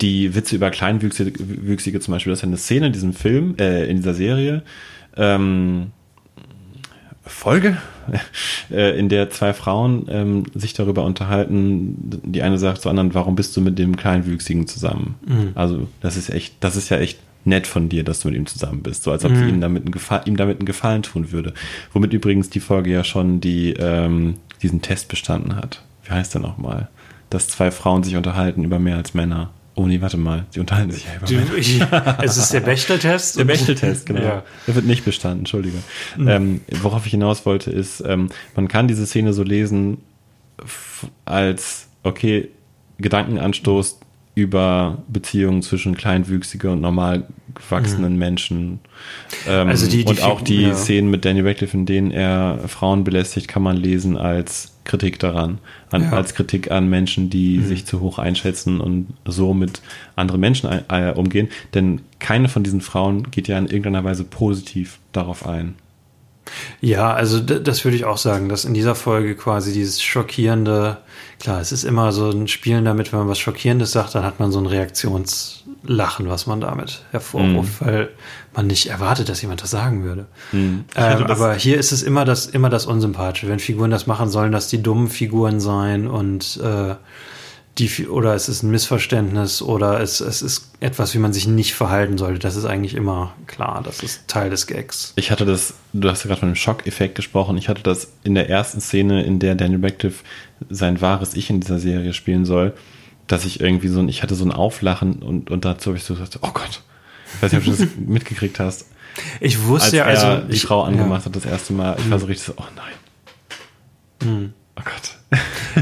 die Witze über Kleinwüchsige zum Beispiel, das ist ja eine Szene in diesem Film, äh, in dieser Serie, ähm, Folge, [LAUGHS] äh, in der zwei Frauen ähm, sich darüber unterhalten. Die eine sagt zur anderen, warum bist du mit dem Kleinwüchsigen zusammen? Mhm. Also das ist echt, das ist ja echt nett von dir, dass du mit ihm zusammen bist, so als ob mhm. sie ihm damit, einen Gefallen, ihm damit einen Gefallen tun würde. Womit übrigens die Folge ja schon die, ähm, diesen Test bestanden hat. Heißt der nochmal? Dass zwei Frauen sich unterhalten über mehr als Männer. Oh nee, warte mal, die unterhalten sich ja
über ich, [LAUGHS] Es ist der Bechteltest?
Der Bechteltest, genau. Ja. Der wird nicht bestanden, entschuldige. Mhm. Ähm, worauf ich hinaus wollte, ist, ähm, man kann diese Szene so lesen als, okay, Gedankenanstoß über Beziehungen zwischen kleinwüchsiger und normal gewachsenen mhm. Menschen. Ähm, also die, die und auch die ja. Szenen mit Danny Radcliffe, in denen er Frauen belästigt, kann man lesen als Kritik daran, an, ja. als Kritik an Menschen, die mhm. sich zu hoch einschätzen und so mit anderen Menschen äh, umgehen. Denn keine von diesen Frauen geht ja in irgendeiner Weise positiv darauf ein.
Ja, also das würde ich auch sagen, dass in dieser Folge quasi dieses schockierende, klar, es ist immer so ein Spielen damit, wenn man was Schockierendes sagt, dann hat man so ein Reaktionslachen, was man damit hervorruft, mm. weil man nicht erwartet, dass jemand das sagen würde. Mm. Ähm, aber hier ist es immer das, immer das Unsympathische. Wenn Figuren das machen, sollen das die dummen Figuren sein und äh, die, oder es ist ein Missverständnis oder es, es ist etwas, wie man sich nicht verhalten sollte. Das ist eigentlich immer klar. Das ist Teil des Gags.
Ich hatte das, du hast ja gerade von dem Schockeffekt gesprochen. Ich hatte das in der ersten Szene, in der Daniel Radcliffe sein wahres Ich in dieser Serie spielen soll, dass ich irgendwie so ein, ich hatte so ein Auflachen und, und dazu habe ich so gesagt, oh Gott. Ich weiß nicht, ob du das [LAUGHS] mitgekriegt hast.
Ich wusste
als
ja, also.
Er die
ich,
Frau angemacht ja. hat das erste Mal. Ich war so richtig so, oh nein.
Hm.
Oh Gott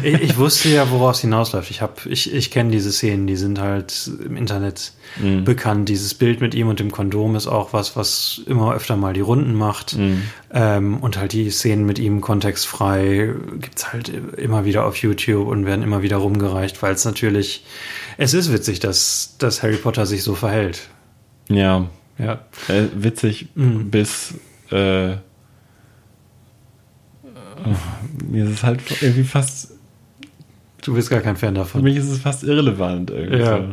ich, ich, wusste ja, woraus es hinausläuft. Ich habe, ich, ich kenne diese Szenen, die sind halt im Internet mhm. bekannt. Dieses Bild mit ihm und dem Kondom ist auch was, was immer öfter mal die Runden macht. Mhm. Ähm, und halt die Szenen mit ihm kontextfrei gibt's halt immer wieder auf YouTube und werden immer wieder rumgereicht, weil es natürlich, es ist witzig, dass, dass Harry Potter sich so verhält.
Ja. Ja. Äh, witzig mhm. bis äh, mir ist es halt irgendwie fast.
Du bist gar kein Fan davon.
Für mich ist es fast irrelevant irgendwie. Ja.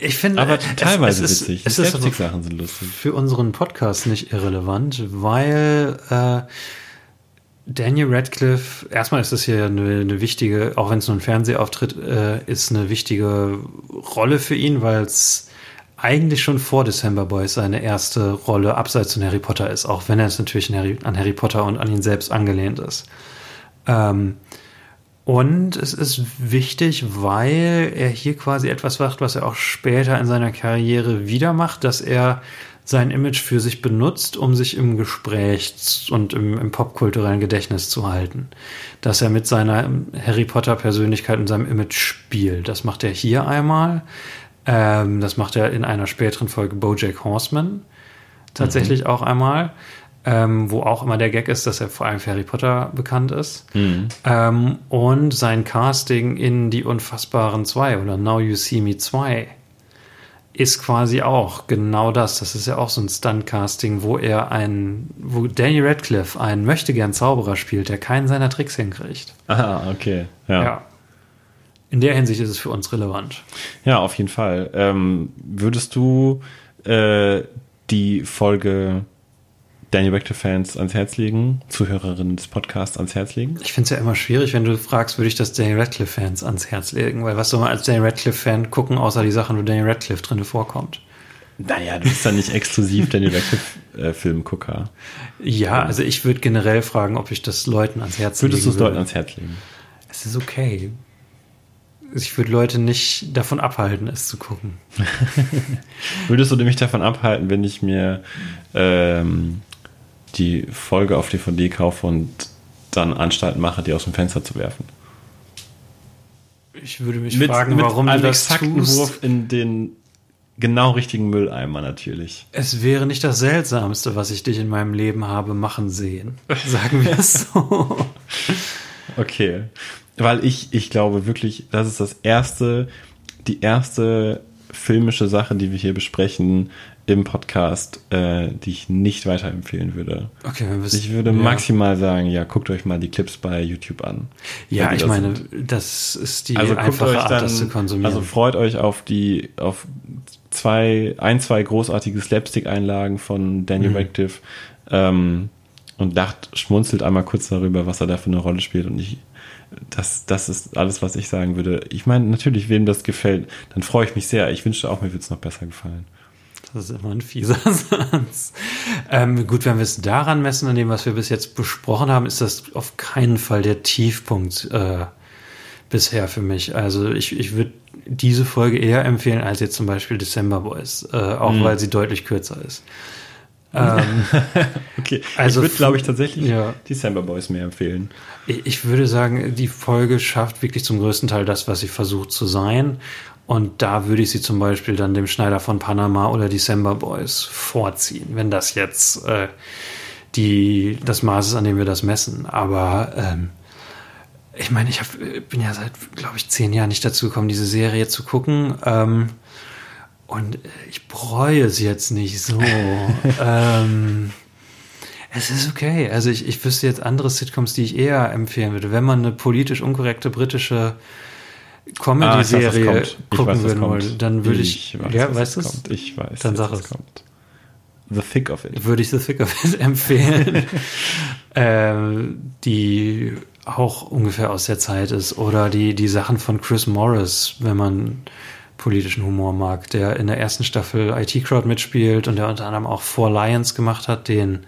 Ich finde,
aber teilweise es, es
witzig. Es ist,
es Sachen sind lustig.
Für unseren Podcast nicht irrelevant, weil äh, Daniel Radcliffe, erstmal ist das hier eine, eine wichtige, auch wenn es nur ein Fernsehauftritt äh, ist, eine wichtige Rolle für ihn, weil es eigentlich schon vor December Boys seine erste Rolle abseits von Harry Potter ist, auch wenn er es natürlich Harry, an Harry Potter und an ihn selbst angelehnt ist. Ähm, und es ist wichtig, weil er hier quasi etwas macht, was er auch später in seiner Karriere wieder macht, dass er sein Image für sich benutzt, um sich im Gespräch und im, im popkulturellen Gedächtnis zu halten. Dass er mit seiner Harry Potter Persönlichkeit und seinem Image spielt. Das macht er hier einmal. Ähm, das macht er in einer späteren Folge Bojack Horseman tatsächlich mhm. auch einmal, ähm, wo auch immer der Gag ist, dass er vor allem für Harry Potter bekannt ist. Mhm. Ähm, und sein Casting in Die Unfassbaren 2 oder Now You See Me 2 ist quasi auch genau das. Das ist ja auch so ein Stunt-Casting, wo er ein, wo Daniel Radcliffe einen möchtegern Zauberer spielt, der keinen seiner Tricks hinkriegt.
Ah, okay. ja. ja.
In der Hinsicht ist es für uns relevant.
Ja, auf jeden Fall. Ähm, würdest du äh, die Folge Daniel Radcliffe-Fans ans Herz legen, Zuhörerinnen des Podcasts ans Herz legen?
Ich finde es ja immer schwierig, wenn du fragst, würde ich das Daniel Radcliffe-Fans ans Herz legen, weil was soll man als Daniel Radcliffe-Fan gucken, außer die Sachen, wo Daniel Radcliffe drin vorkommt?
Naja, du bist ja nicht exklusiv Daniel Radcliffe-Filmgucker.
Äh, ja, also ich würde generell fragen, ob ich das Leuten ans Herz
legen würde. Würdest du es Leuten ans Herz legen?
Es ist okay ich würde Leute nicht davon abhalten, es zu gucken. [LAUGHS]
Würdest du mich davon abhalten, wenn ich mir ähm, die Folge auf DVD kaufe und dann Anstalten mache, die aus dem Fenster zu werfen?
Ich würde mich mit, fragen, mit warum du das tust. Wurf
in den genau richtigen Mülleimer natürlich.
Es wäre nicht das Seltsamste, was ich dich in meinem Leben habe machen sehen. Sagen wir es so. [LAUGHS]
Okay. Weil ich, ich glaube wirklich, das ist das erste, die erste filmische Sache, die wir hier besprechen im Podcast, äh, die ich nicht weiterempfehlen würde.
Okay,
wir wissen, ich würde ja. maximal sagen, ja, guckt euch mal die Clips bei YouTube an.
Ja, ich meine, sind. das ist die also einfache Art, dann, das zu konsumieren.
Also freut euch auf die, auf zwei, ein, zwei großartige Slapstick-Einlagen von Daniel mhm. Radcliffe ähm, und dacht, schmunzelt einmal kurz darüber, was er da für eine Rolle spielt und ich das, das ist alles, was ich sagen würde. Ich meine, natürlich, wem das gefällt, dann freue ich mich sehr. Ich wünschte auch, mir würde es noch besser gefallen.
Das ist immer ein fieser [LAUGHS] Satz. Ähm, gut, wenn wir es daran messen, an dem, was wir bis jetzt besprochen haben, ist das auf keinen Fall der Tiefpunkt äh, bisher für mich. Also ich, ich würde diese Folge eher empfehlen als jetzt zum Beispiel December Boys, äh, auch mhm. weil sie deutlich kürzer ist.
Ähm, [LAUGHS] okay, also ich würde, glaube ich, tatsächlich ja. December Boys mehr empfehlen.
Ich würde sagen, die Folge schafft wirklich zum größten Teil das, was sie versucht zu sein. Und da würde ich sie zum Beispiel dann dem Schneider von Panama oder December Boys vorziehen, wenn das jetzt äh, die, das Maß ist, an dem wir das messen. Aber ähm, ich meine, ich hab, bin ja seit, glaube ich, zehn Jahren nicht dazu gekommen, diese Serie zu gucken. Ähm, und ich bereue es jetzt nicht so. [LAUGHS] ähm, Es ist okay. Also ich, ich wüsste jetzt andere Sitcoms, die ich eher empfehlen würde. Wenn man eine politisch unkorrekte britische Comedy-Serie
Ah, weiß,
gucken
weiß,
würden wollte, dann würde ich,
Ich weiß,
ja, weißt du
kommt. Ich weiß.
Dann sag es.
kommt. The Thick of It.
würde ich The Thick of It [LAUGHS] empfehlen, [LAUGHS] ähm, die auch ungefähr aus der Zeit ist. Oder die, die Sachen von Chris Morris, wenn man politischen Humor mag, der in der ersten Staffel IT Crowd mitspielt und der unter anderem auch Four Lions gemacht hat, den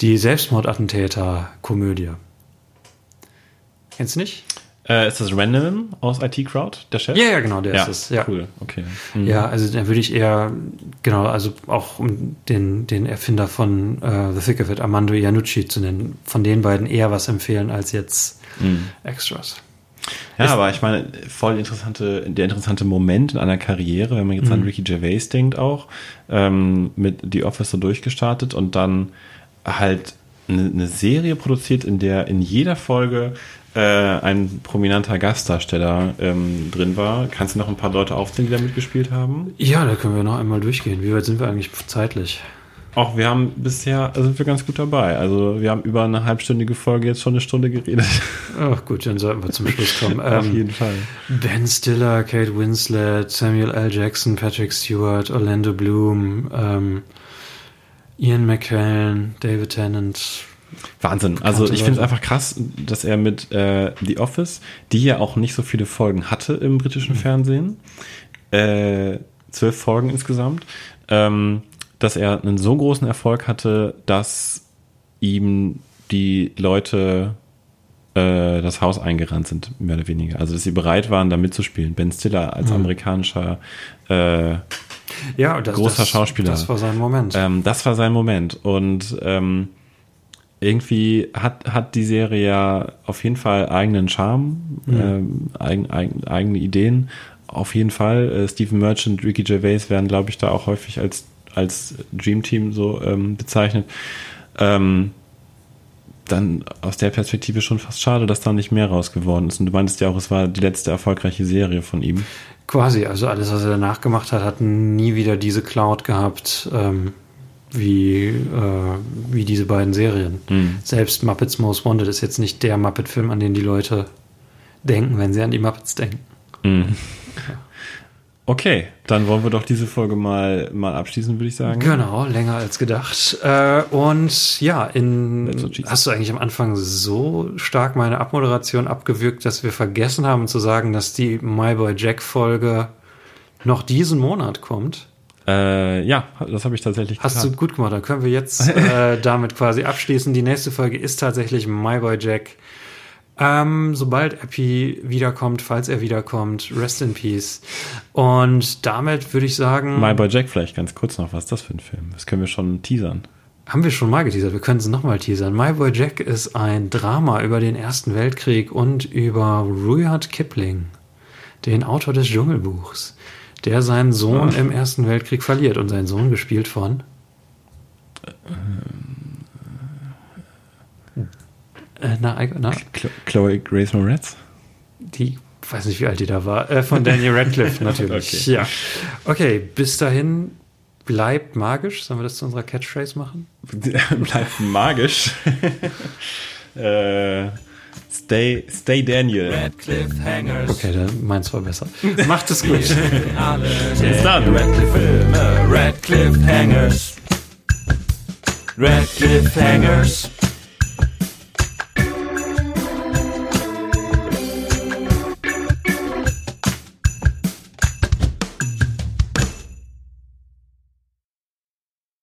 die Selbstmordattentäter-Komödie. Kennst du nicht?
Äh, ist das Random aus IT Crowd, der Chef?
Ja, ja, genau, der
ja,
ist es. Ja.
cool, okay. Mhm.
Ja, also da würde ich eher, genau, also auch um den, den Erfinder von äh, The Thick of It, Armando Iannucci zu nennen, von den beiden eher was empfehlen als jetzt
Mhm.
Extras.
Ja, aber ich meine, voll interessante, der interessante Moment in einer Karriere, wenn man jetzt an
Mhm.
Ricky Gervais denkt auch, ähm, mit The Office so durchgestartet und dann halt eine, eine Serie produziert, in der in jeder Folge äh, ein prominenter Gastdarsteller ähm, drin war. Kannst du noch ein paar Leute aufzählen, die da mitgespielt haben?
Ja, da können wir noch einmal durchgehen. Wie weit sind wir eigentlich zeitlich?
Auch wir haben bisher, also sind wir ganz gut dabei. Also wir haben über eine halbstündige Folge jetzt schon eine Stunde geredet.
Ach gut, dann sollten wir zum Schluss kommen. [LAUGHS]
Auf
Ähm,
jeden Fall.
ben Stiller, Kate Winslet, Samuel L. Jackson, Patrick Stewart, Orlando Bloom, ähm, Ian McKellen, David Tennant.
Wahnsinn. Also ich finde es einfach krass, dass er mit äh, The Office, die ja auch nicht so viele Folgen hatte im britischen Fernsehen, äh, zwölf Folgen insgesamt, ähm, dass er einen so großen Erfolg hatte, dass ihm die Leute äh, das Haus eingerannt sind, mehr oder weniger. Also dass sie bereit waren, da mitzuspielen. Ben Stiller als amerikanischer äh,
Ja, das,
Großer
das,
Schauspieler.
Das war sein Moment.
ähm, das war sein Moment. Und ähm, irgendwie hat, hat die Serie ja auf jeden Fall eigenen Charme, ähm, eigen, eigen, eigene Ideen. Auf jeden Fall. Äh, Stephen Merchant, Ricky Gervais werden, glaube ich, da auch häufig als, als Dream Team so ähm, bezeichnet. Ähm, dann aus der Perspektive schon fast schade, dass da nicht mehr raus geworden ist. Und du meintest ja auch, es war die letzte erfolgreiche Serie von ihm.
Quasi, also alles, was er danach gemacht hat, hat nie wieder diese Cloud gehabt, ähm, wie, äh, wie diese beiden Serien.
Mhm.
Selbst Muppets Most Wanted ist jetzt nicht der Muppet-Film, an den die Leute denken, wenn sie an die Muppets denken.
Okay, dann wollen wir doch diese Folge mal, mal abschließen, würde ich sagen.
Genau, länger als gedacht. Äh, und ja, in, hast du eigentlich am Anfang so stark meine Abmoderation abgewürgt, dass wir vergessen haben zu sagen, dass die My Boy Jack Folge noch diesen Monat kommt?
Äh, ja, das habe ich tatsächlich
Hast du
getan.
gut gemacht. Dann können wir jetzt [LAUGHS] äh, damit quasi abschließen. Die nächste Folge ist tatsächlich My Boy Jack. Ähm, sobald Epi wiederkommt, falls er wiederkommt, rest in peace. Und damit würde ich sagen,
My Boy Jack vielleicht ganz kurz noch, was ist das für ein Film? Das können wir schon teasern.
haben wir schon mal geteasert, wir können es nochmal teasern. My Boy Jack ist ein Drama über den Ersten Weltkrieg und über Rudyard Kipling, den Autor des Dschungelbuchs, der seinen Sohn im Ersten Weltkrieg verliert und sein Sohn gespielt von äh, na, na,
Chlo- Chloe Grace Moretz?
die, weiß nicht, wie alt die da war, äh, von Daniel Radcliffe [LAUGHS] natürlich.
Okay.
Ja. Okay, bis dahin bleibt magisch. Sollen wir das zu unserer Catchphrase machen? [LAUGHS]
Bleibt magisch. [LAUGHS] äh, stay, stay Daniel.
Red Cliffhangers.
Okay, dann meins war besser. Macht es gut.
Bis dann.
Red Cliff-Filme. Red Cliffhangers. Red Cliffhangers.